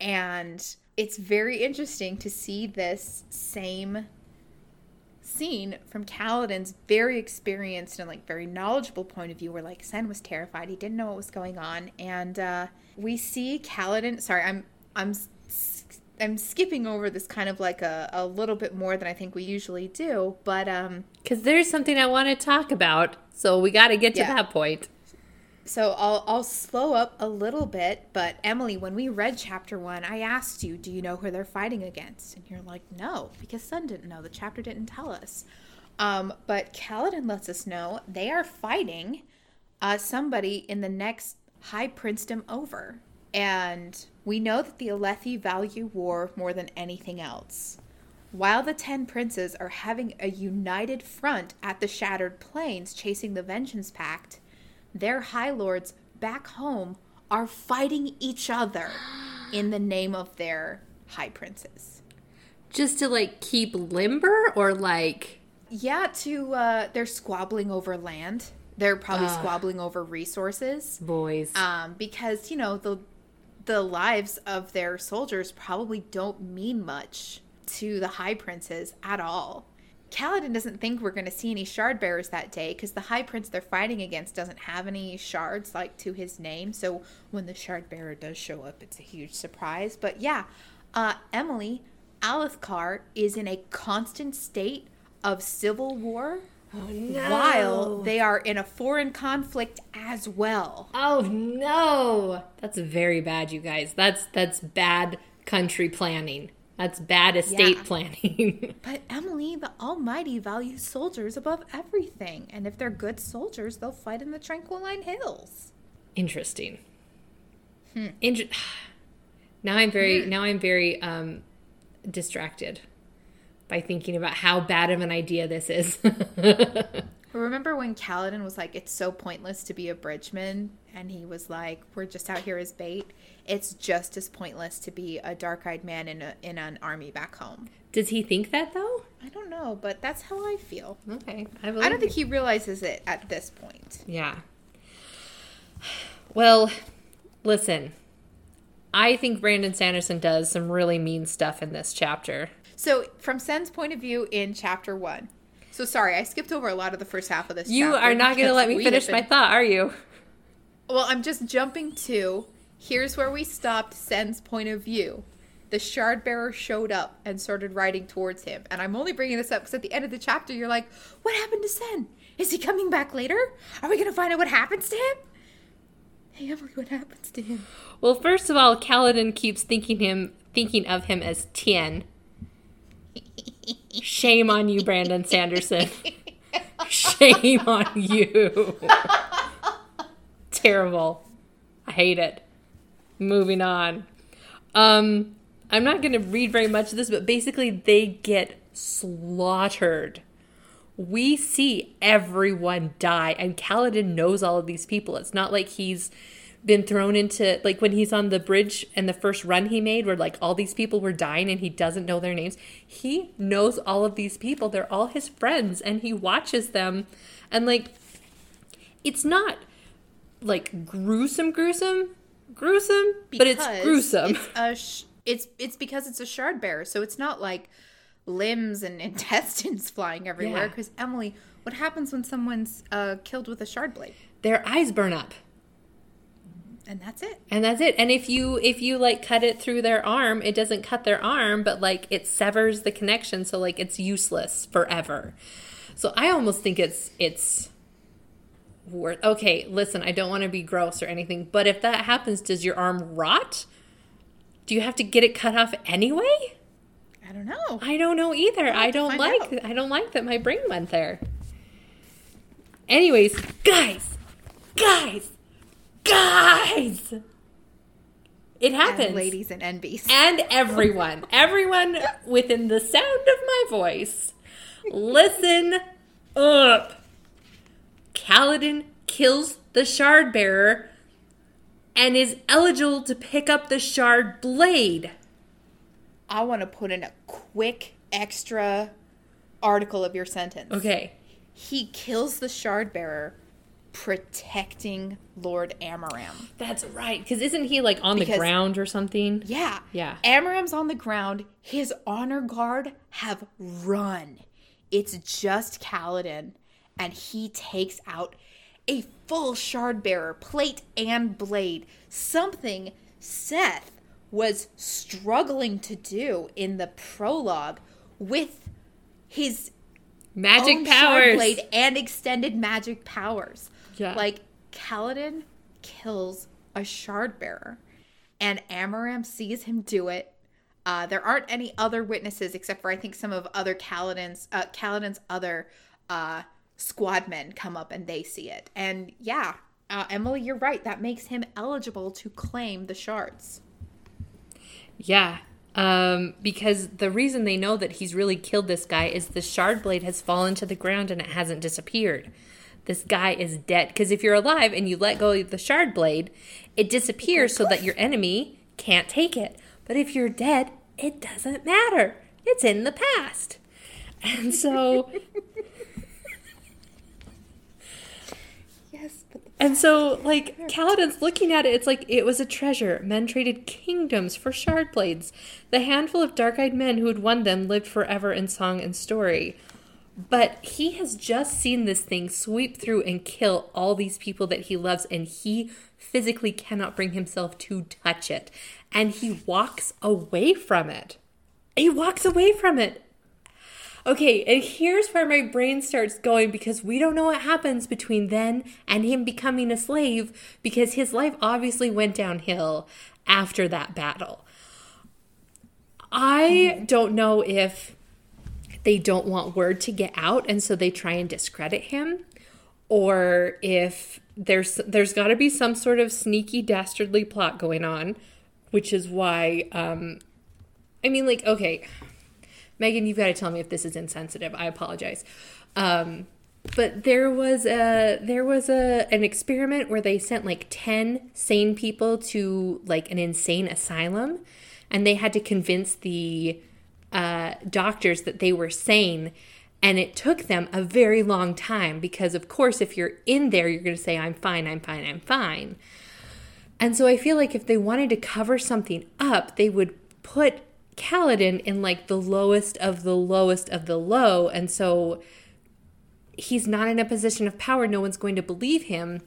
and it's very interesting to see this same scene from Kaladin's very experienced and like very knowledgeable point of view where like Cenn was terrified. He didn't know what was going on. And uh we see Kaladin sorry I'm I'm I'm skipping over this kind of like a, a little bit more than I think we usually do but um because there's something I want to talk about, so we got to get to Yeah. that point. So I'll I'll slow up a little bit, but Emily, when we read chapter one, I asked you, "Do you know who they're fighting against?" And you're like, "No," because Sun didn't know. The chapter didn't tell us. Um, but Kaladin lets us know they are fighting uh, somebody in the next High Princedom over, and we know that the Alethi value war more than anything else. While the Ten Princes are having a united front at the Shattered Plains chasing the Vengeance Pact, their High Lords back home are fighting each other in the name of their High Princes. Just to like keep limber or like Yeah, to uh, they're squabbling over land. They're probably Ugh. squabbling over resources. boys. um, because you know the the lives of their soldiers probably don't mean much to the high princes at all. Kaladin doesn't think we're going to see any shard bearers that day because the high prince they're fighting against doesn't have any shards like to his name. So when the shard bearer does show up, it's a huge surprise. But yeah, uh, Emily Alethkar is in a constant state of civil war while they are in a foreign conflict as well. Oh no. That's very bad, you guys. That's that's bad country planning. That's bad estate Yeah. planning. (laughs) But Emily, the Almighty values soldiers above everything, and if they're good soldiers, they'll fight in the Tranquiline Hills. Interesting. Inter- (sighs) now I'm very now I'm very um distracted by thinking about how bad of an idea this is. (laughs) Remember when Kaladin was like, "It's so pointless to be a bridgeman," and he was like, "We're just out here as bait." It's just as pointless to be a dark-eyed man in a in an army back home. Does he think that though? I don't know, but that's how I feel. Okay. I don't think he realizes it at this point. Yeah. Well, listen. I think Brandon Sanderson does some really mean stuff in this chapter. So, from Cenn's point of view in chapter one. So sorry, I skipped over a lot of the first half of this. You are not going to let me finish been- my thought, are you? Well, I'm just jumping to here's where we stopped Cenn's point of view. The shard bearer showed up and started riding towards him. And I'm only bringing this up because at the end of the chapter, you're like, what happened to Cenn? Is he coming back later? Are we going to find out what happens to him? Hey, Emily, what happens to him? Well, first of all, Kaladin keeps thinking him thinking of him as Tien. Shame on you, Brandon Sanderson. Shame on you. Terrible. I hate it. Moving on. Um, I'm not going to read very much of this, but basically, they get slaughtered. We see everyone die, and Kaladin knows all of these people. It's not like he's been thrown into like when he's on the bridge and the first run he made where like all these people were dying and he doesn't know their names. He knows all of these people. They're all his friends and he watches them and like it's not like gruesome gruesome gruesome but it's gruesome. It's, sh- it's it's because it's a shard bearer, so it's not like limbs and (laughs) intestines flying everywhere. Yeah. Because Emily, what happens when someone's uh, killed with a shard blade? Their eyes burn up. And that's it. and that's it and if you if you like cut it through their arm it doesn't cut their arm but like it severs the connection so like it's useless forever so i almost think it's it's worth okay listen i don't want to be gross or anything but if that happens does your arm rot do you have to get it cut off anyway I don't know. I don't know either. I don't like out. I don't like that my brain went there. Anyways, guys, guys, guys. It happens. And ladies and NBs. And everyone, everyone within the sound of my voice, listen up. Kaladin kills the shard bearer and is eligible to pick up the shard blade. I want to put in a quick extra article of your sentence. Okay. He kills the shard bearer, protecting Lord Amaram. That's right. Because isn't he like on the ground or something? Yeah. Yeah. Amaram's on the ground. His honor guard have run. It's just Kaladin, and he takes out a full shard bearer, plate and blade. Something Szeth was struggling to do in the prologue with his Magic powers. blade and extended magic powers. Yeah. Like Kaladin kills a shard bearer, and Amaram sees him do it. Uh, there aren't any other witnesses except for I think some of other Kaladin's uh, Kaladin's other uh, squad men come up and they see it. And yeah, uh, Emily, you're right. That makes him eligible to claim the shards. Yeah. Um, because the reason they know that he's really killed this guy is the shard blade has fallen to the ground and it hasn't disappeared. This guy is dead. Because if you're alive and you let go of the shard blade, it disappears so that your enemy can't take it. But if you're dead, it doesn't matter. It's in the past. And so Yes, but And so, like, Kaladin's looking at it, it's like it was a treasure. Men traded kingdoms for shard blades. The handful of dark eyed men who had won them lived forever in song and story. But he has just seen this thing sweep through and kill all these people that he loves, and he physically cannot bring himself to touch it. And he walks away from it. He walks away from it. Okay, and here's where my brain starts going because we don't know what happens between then and him becoming a slave because his life obviously went downhill after that battle. I don't know if they don't want word to get out and so they try and discredit him or if there's there's got to be some sort of sneaky dastardly plot going on which is why um I mean like okay Megan, you've got to tell me if this is insensitive. I apologize. Um, but there was a there was a an experiment where they sent like 10 sane people to like an insane asylum and they had to convince the uh, doctors that they were sane and it took them a very long time because of course if you're in there you're going to say i'm fine i'm fine i'm fine and so I feel like if they wanted to cover something up, they would put Kaladin in like the lowest of the lowest of the low. And so he's not in a position of power. No one's going to believe him.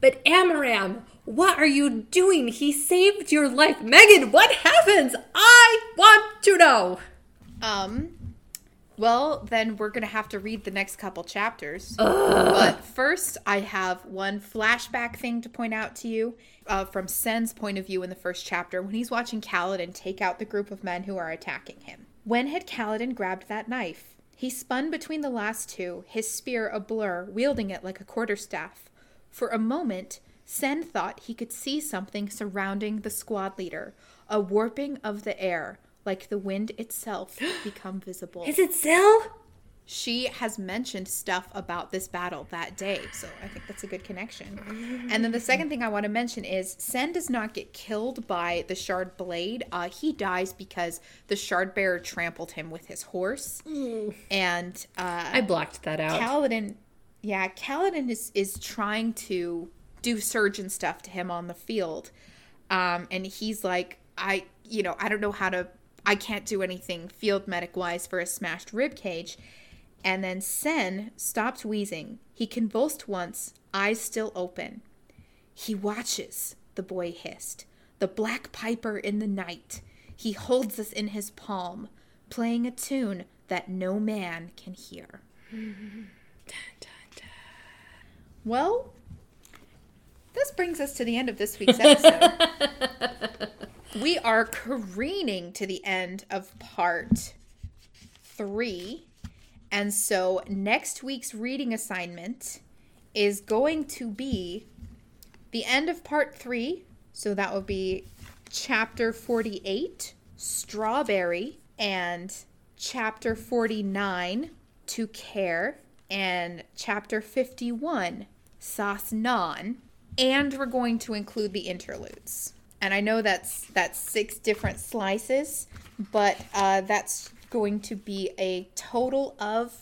But Amaram, what are you doing? He saved your life. Megan, what happens? I want to know. Um, well, then we're gonna have to read the next couple chapters. But first, I have one flashback thing to point out to you uh, from Cenn's point of view in the first chapter when he's watching Kaladin take out the group of men who are attacking him. When had Kaladin grabbed that knife? He spun between the last two, his spear a blur, wielding it like a quarterstaff. For a moment, Cenn thought he could see something surrounding the squad leader, a warping of the air, like the wind itself, (gasps) become visible. Is it Syl? She has mentioned stuff about this battle that day, so I think that's a good connection. And then the second thing I want to mention is Cenn does not get killed by the shard blade. Uh, he dies because the shard bearer trampled him with his horse, and uh, I blocked that out. Kaladin, yeah, Kaladin is is trying to do surgeon stuff to him on the field, um, and he's like, I, you know, I don't know how to, I can't do anything field medic wise for a smashed rib cage, and then Cenn stopped wheezing. He convulsed once, eyes still open. He watches, the boy hissed. The black piper in the night. He holds us in his palm, playing a tune that no man can hear. (laughs) Well, this brings us to the end of this week's episode. (laughs) we are careening to the end of part three. And so next week's reading assignment is going to be the end of part three. So that will be chapter 48, Strawberry, and chapter 49, To Care, and chapter 51, Sas Nahn. And we're going to include the interludes. And I know that's that's six different slices, but uh, that's going to be a total of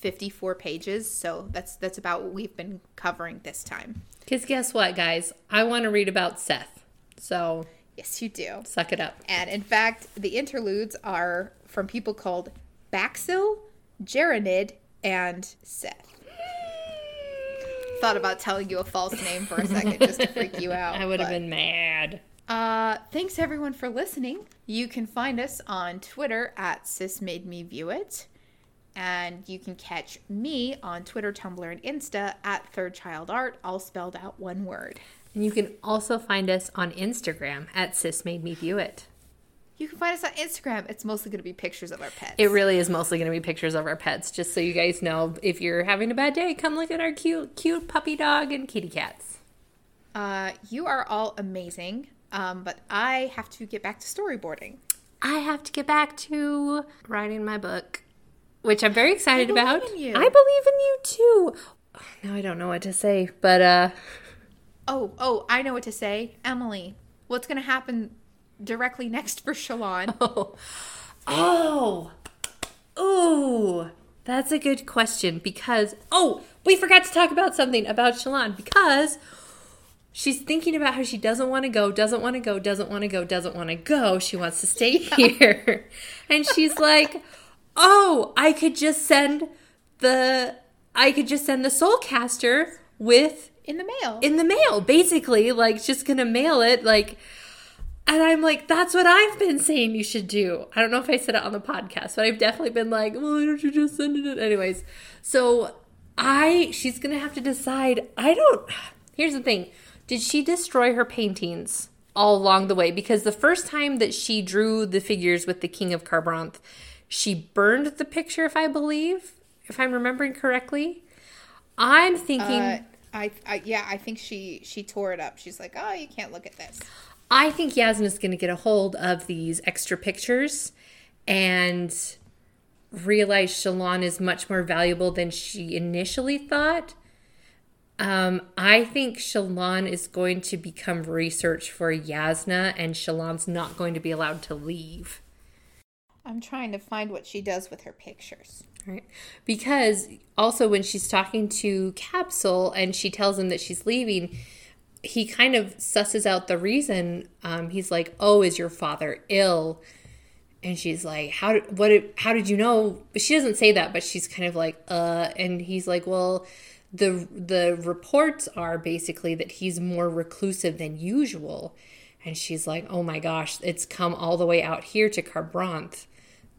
54 pages. So that's that's about what we've been covering this time. Because guess what, guys? I want to read about Szeth. So Yes, you do. suck it up. And in fact, the interludes are from people called Baxil, Geranid, and Szeth. Thought about telling you a false name for a second just to freak you (laughs) out. I would have been mad. Uh, thanks everyone for listening. You can find us on Twitter at Sis Made Me View It. And you can catch me on Twitter, Tumblr, and Insta at Third Child Art, all spelled out one word. And you can also find us on Instagram at Sis Made Me View It. You can find us on Instagram. It's mostly going to be pictures of our pets. It really is mostly going to be pictures of our pets, just so you guys know. If you're having a bad day, come look at our cute, cute puppy dog and kitty cats. Uh, you are all amazing, um, but I have to get back to storyboarding. I have to get back to writing my book, which I'm very excited I believe about. in you. I believe in you too. Now I don't know what to say, but uh, Oh, oh, I know what to say. Emily, what's going to happen directly next for Shallan? (laughs) oh, oh, ooh, that's a good question because oh, we forgot to talk about something about Shallan because she's thinking about how she doesn't want to go, doesn't want to go, doesn't want to go, doesn't want to go. She wants to stay (laughs) here, and she's like, oh, I could just send the, I could just send the Soulcaster with In the mail. in the mail, basically, like just gonna mail it, like. And I'm like, that's what I've been saying you should do. I don't know if I said it on the podcast, but I've definitely been like, well, why don't you just send it? in?" Anyways, so I, she's gonna have to decide. I don't. Here's the thing: did she destroy her paintings all along the way? Because the first time that she drew the figures with the King of Kharbranth, she burned the picture, if I believe, if I'm remembering correctly. I'm thinking. Uh, I, I, yeah, I think she she tore it up. She's like, oh, you can't look at this. I think Jasnah's going to get a hold of these extra pictures and realize Shallan is much more valuable than she initially thought. Um, I think Shallan is going to become research for Jasnah, and Shallan's not going to be allowed to leave. I'm trying to find what she does with her pictures. Right. Because also when she's talking to Kabsal and she tells him that she's leaving, he kind of susses out the reason. Um, he's like, "Oh, is your father ill?" And she's like, "How did what? How did you know?" But she doesn't say that, but she's kind of like, "Uh." And he's like, "Well, the the reports are basically that he's more reclusive than usual." And she's like, "Oh my gosh, it's come all the way out here to Kharbranth."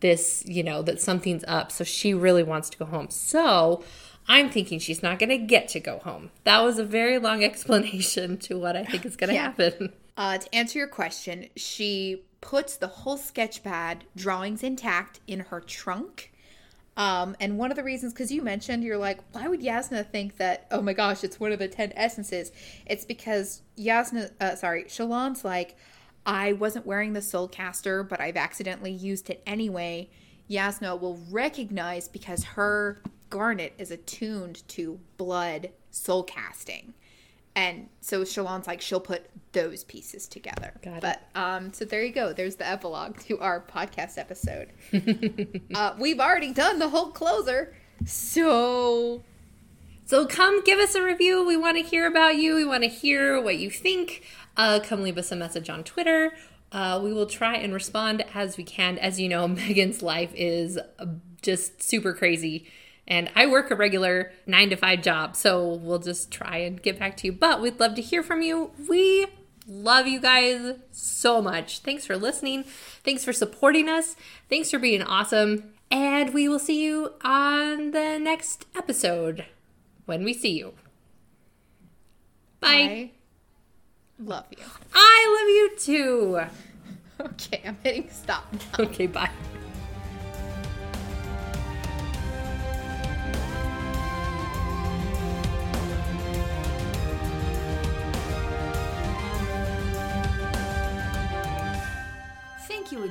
this, you know, that something's up. So she really wants to go home. So I'm thinking she's not going to get to go home. That was a very long (laughs) explanation to what I think is going to Yeah. happen. (laughs) Uh, to answer your question, she puts the whole sketch pad drawings intact in her trunk. Um, and one of the reasons, because you mentioned, you're like, why would Jasnah think that, oh my gosh, it's one of the 10 essences? It's because Jasnah, uh, sorry, Shallan's like, I wasn't wearing the soul caster, but I've accidentally used it anyway. Jasnah will recognize because her garnet is attuned to blood soul casting. And so Shallan's like, she'll put those pieces together. Got it. but um, so there you go. There's the epilogue to our podcast episode. (laughs) uh, we've already done the whole closer. So So come give us a review. We want to hear about you. We want to hear what you think. Uh, come leave us a message on Twitter. Uh, we will try and respond as we can. As you know, (laughs) Megan's life is just super crazy. And I work a regular nine to five job, so we'll just try and get back to you. But we'd love to hear from you. We love you guys so much. Thanks for listening. Thanks for supporting us. Thanks for being awesome. And we will see you on the next episode when we see you. Bye. I love you. I love you too. (laughs) Okay, I'm hitting stop now. Okay, bye.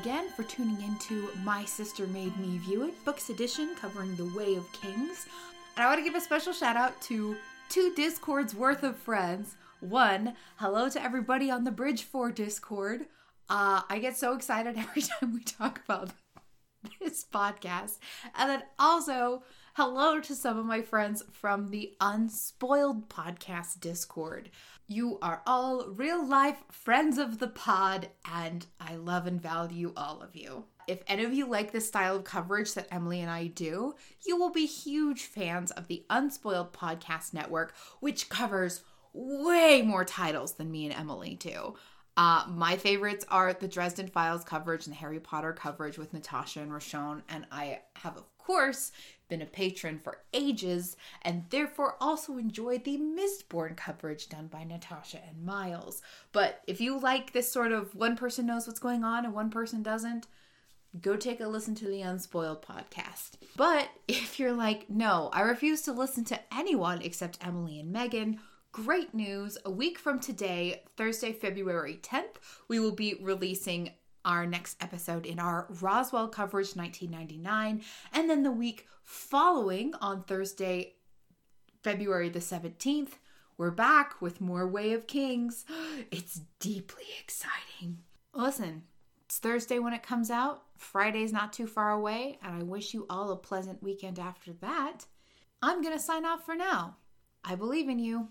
Again for tuning into My Sister Made Me View It, Books Edition, covering The Way of Kings. And I want to give a special shout out to two Discords worth of friends. One, hello to everybody on the Bridge 4 Discord. Uh, I get so excited (laughs) every time we talk about (laughs) this podcast. And then also, hello to some of my friends from the Unspoiled Podcast Discord. You are all real life friends of the pod, and I love and value all of you. If any of you like this style of coverage that Emily and I do, you will be huge fans of the Unspoiled Podcast Network, which covers way more titles than me and Emily do. Uh, my favorites are the Dresden Files coverage and the Harry Potter coverage with Natasha and Roshon, and I have, of course, been a patron for ages and therefore also enjoyed the Mistborn coverage done by Natasha and Miles. But if you like this sort of one person knows what's going on and one person doesn't, go take a listen to the Unspoiled podcast. But if you're like, no, I refuse to listen to anyone except Emily and Megan, great news. A week from today, Thursday, February 10th, we will be releasing our next episode in our Roswell coverage 1999. And then the week following, on Thursday, February the 17th, we're back with more Way of Kings. (gasps) It's deeply exciting. Listen, it's Thursday when it comes out. Friday's not too far away, and I wish you all a pleasant weekend after that. I'm going to sign off for now. I believe in you.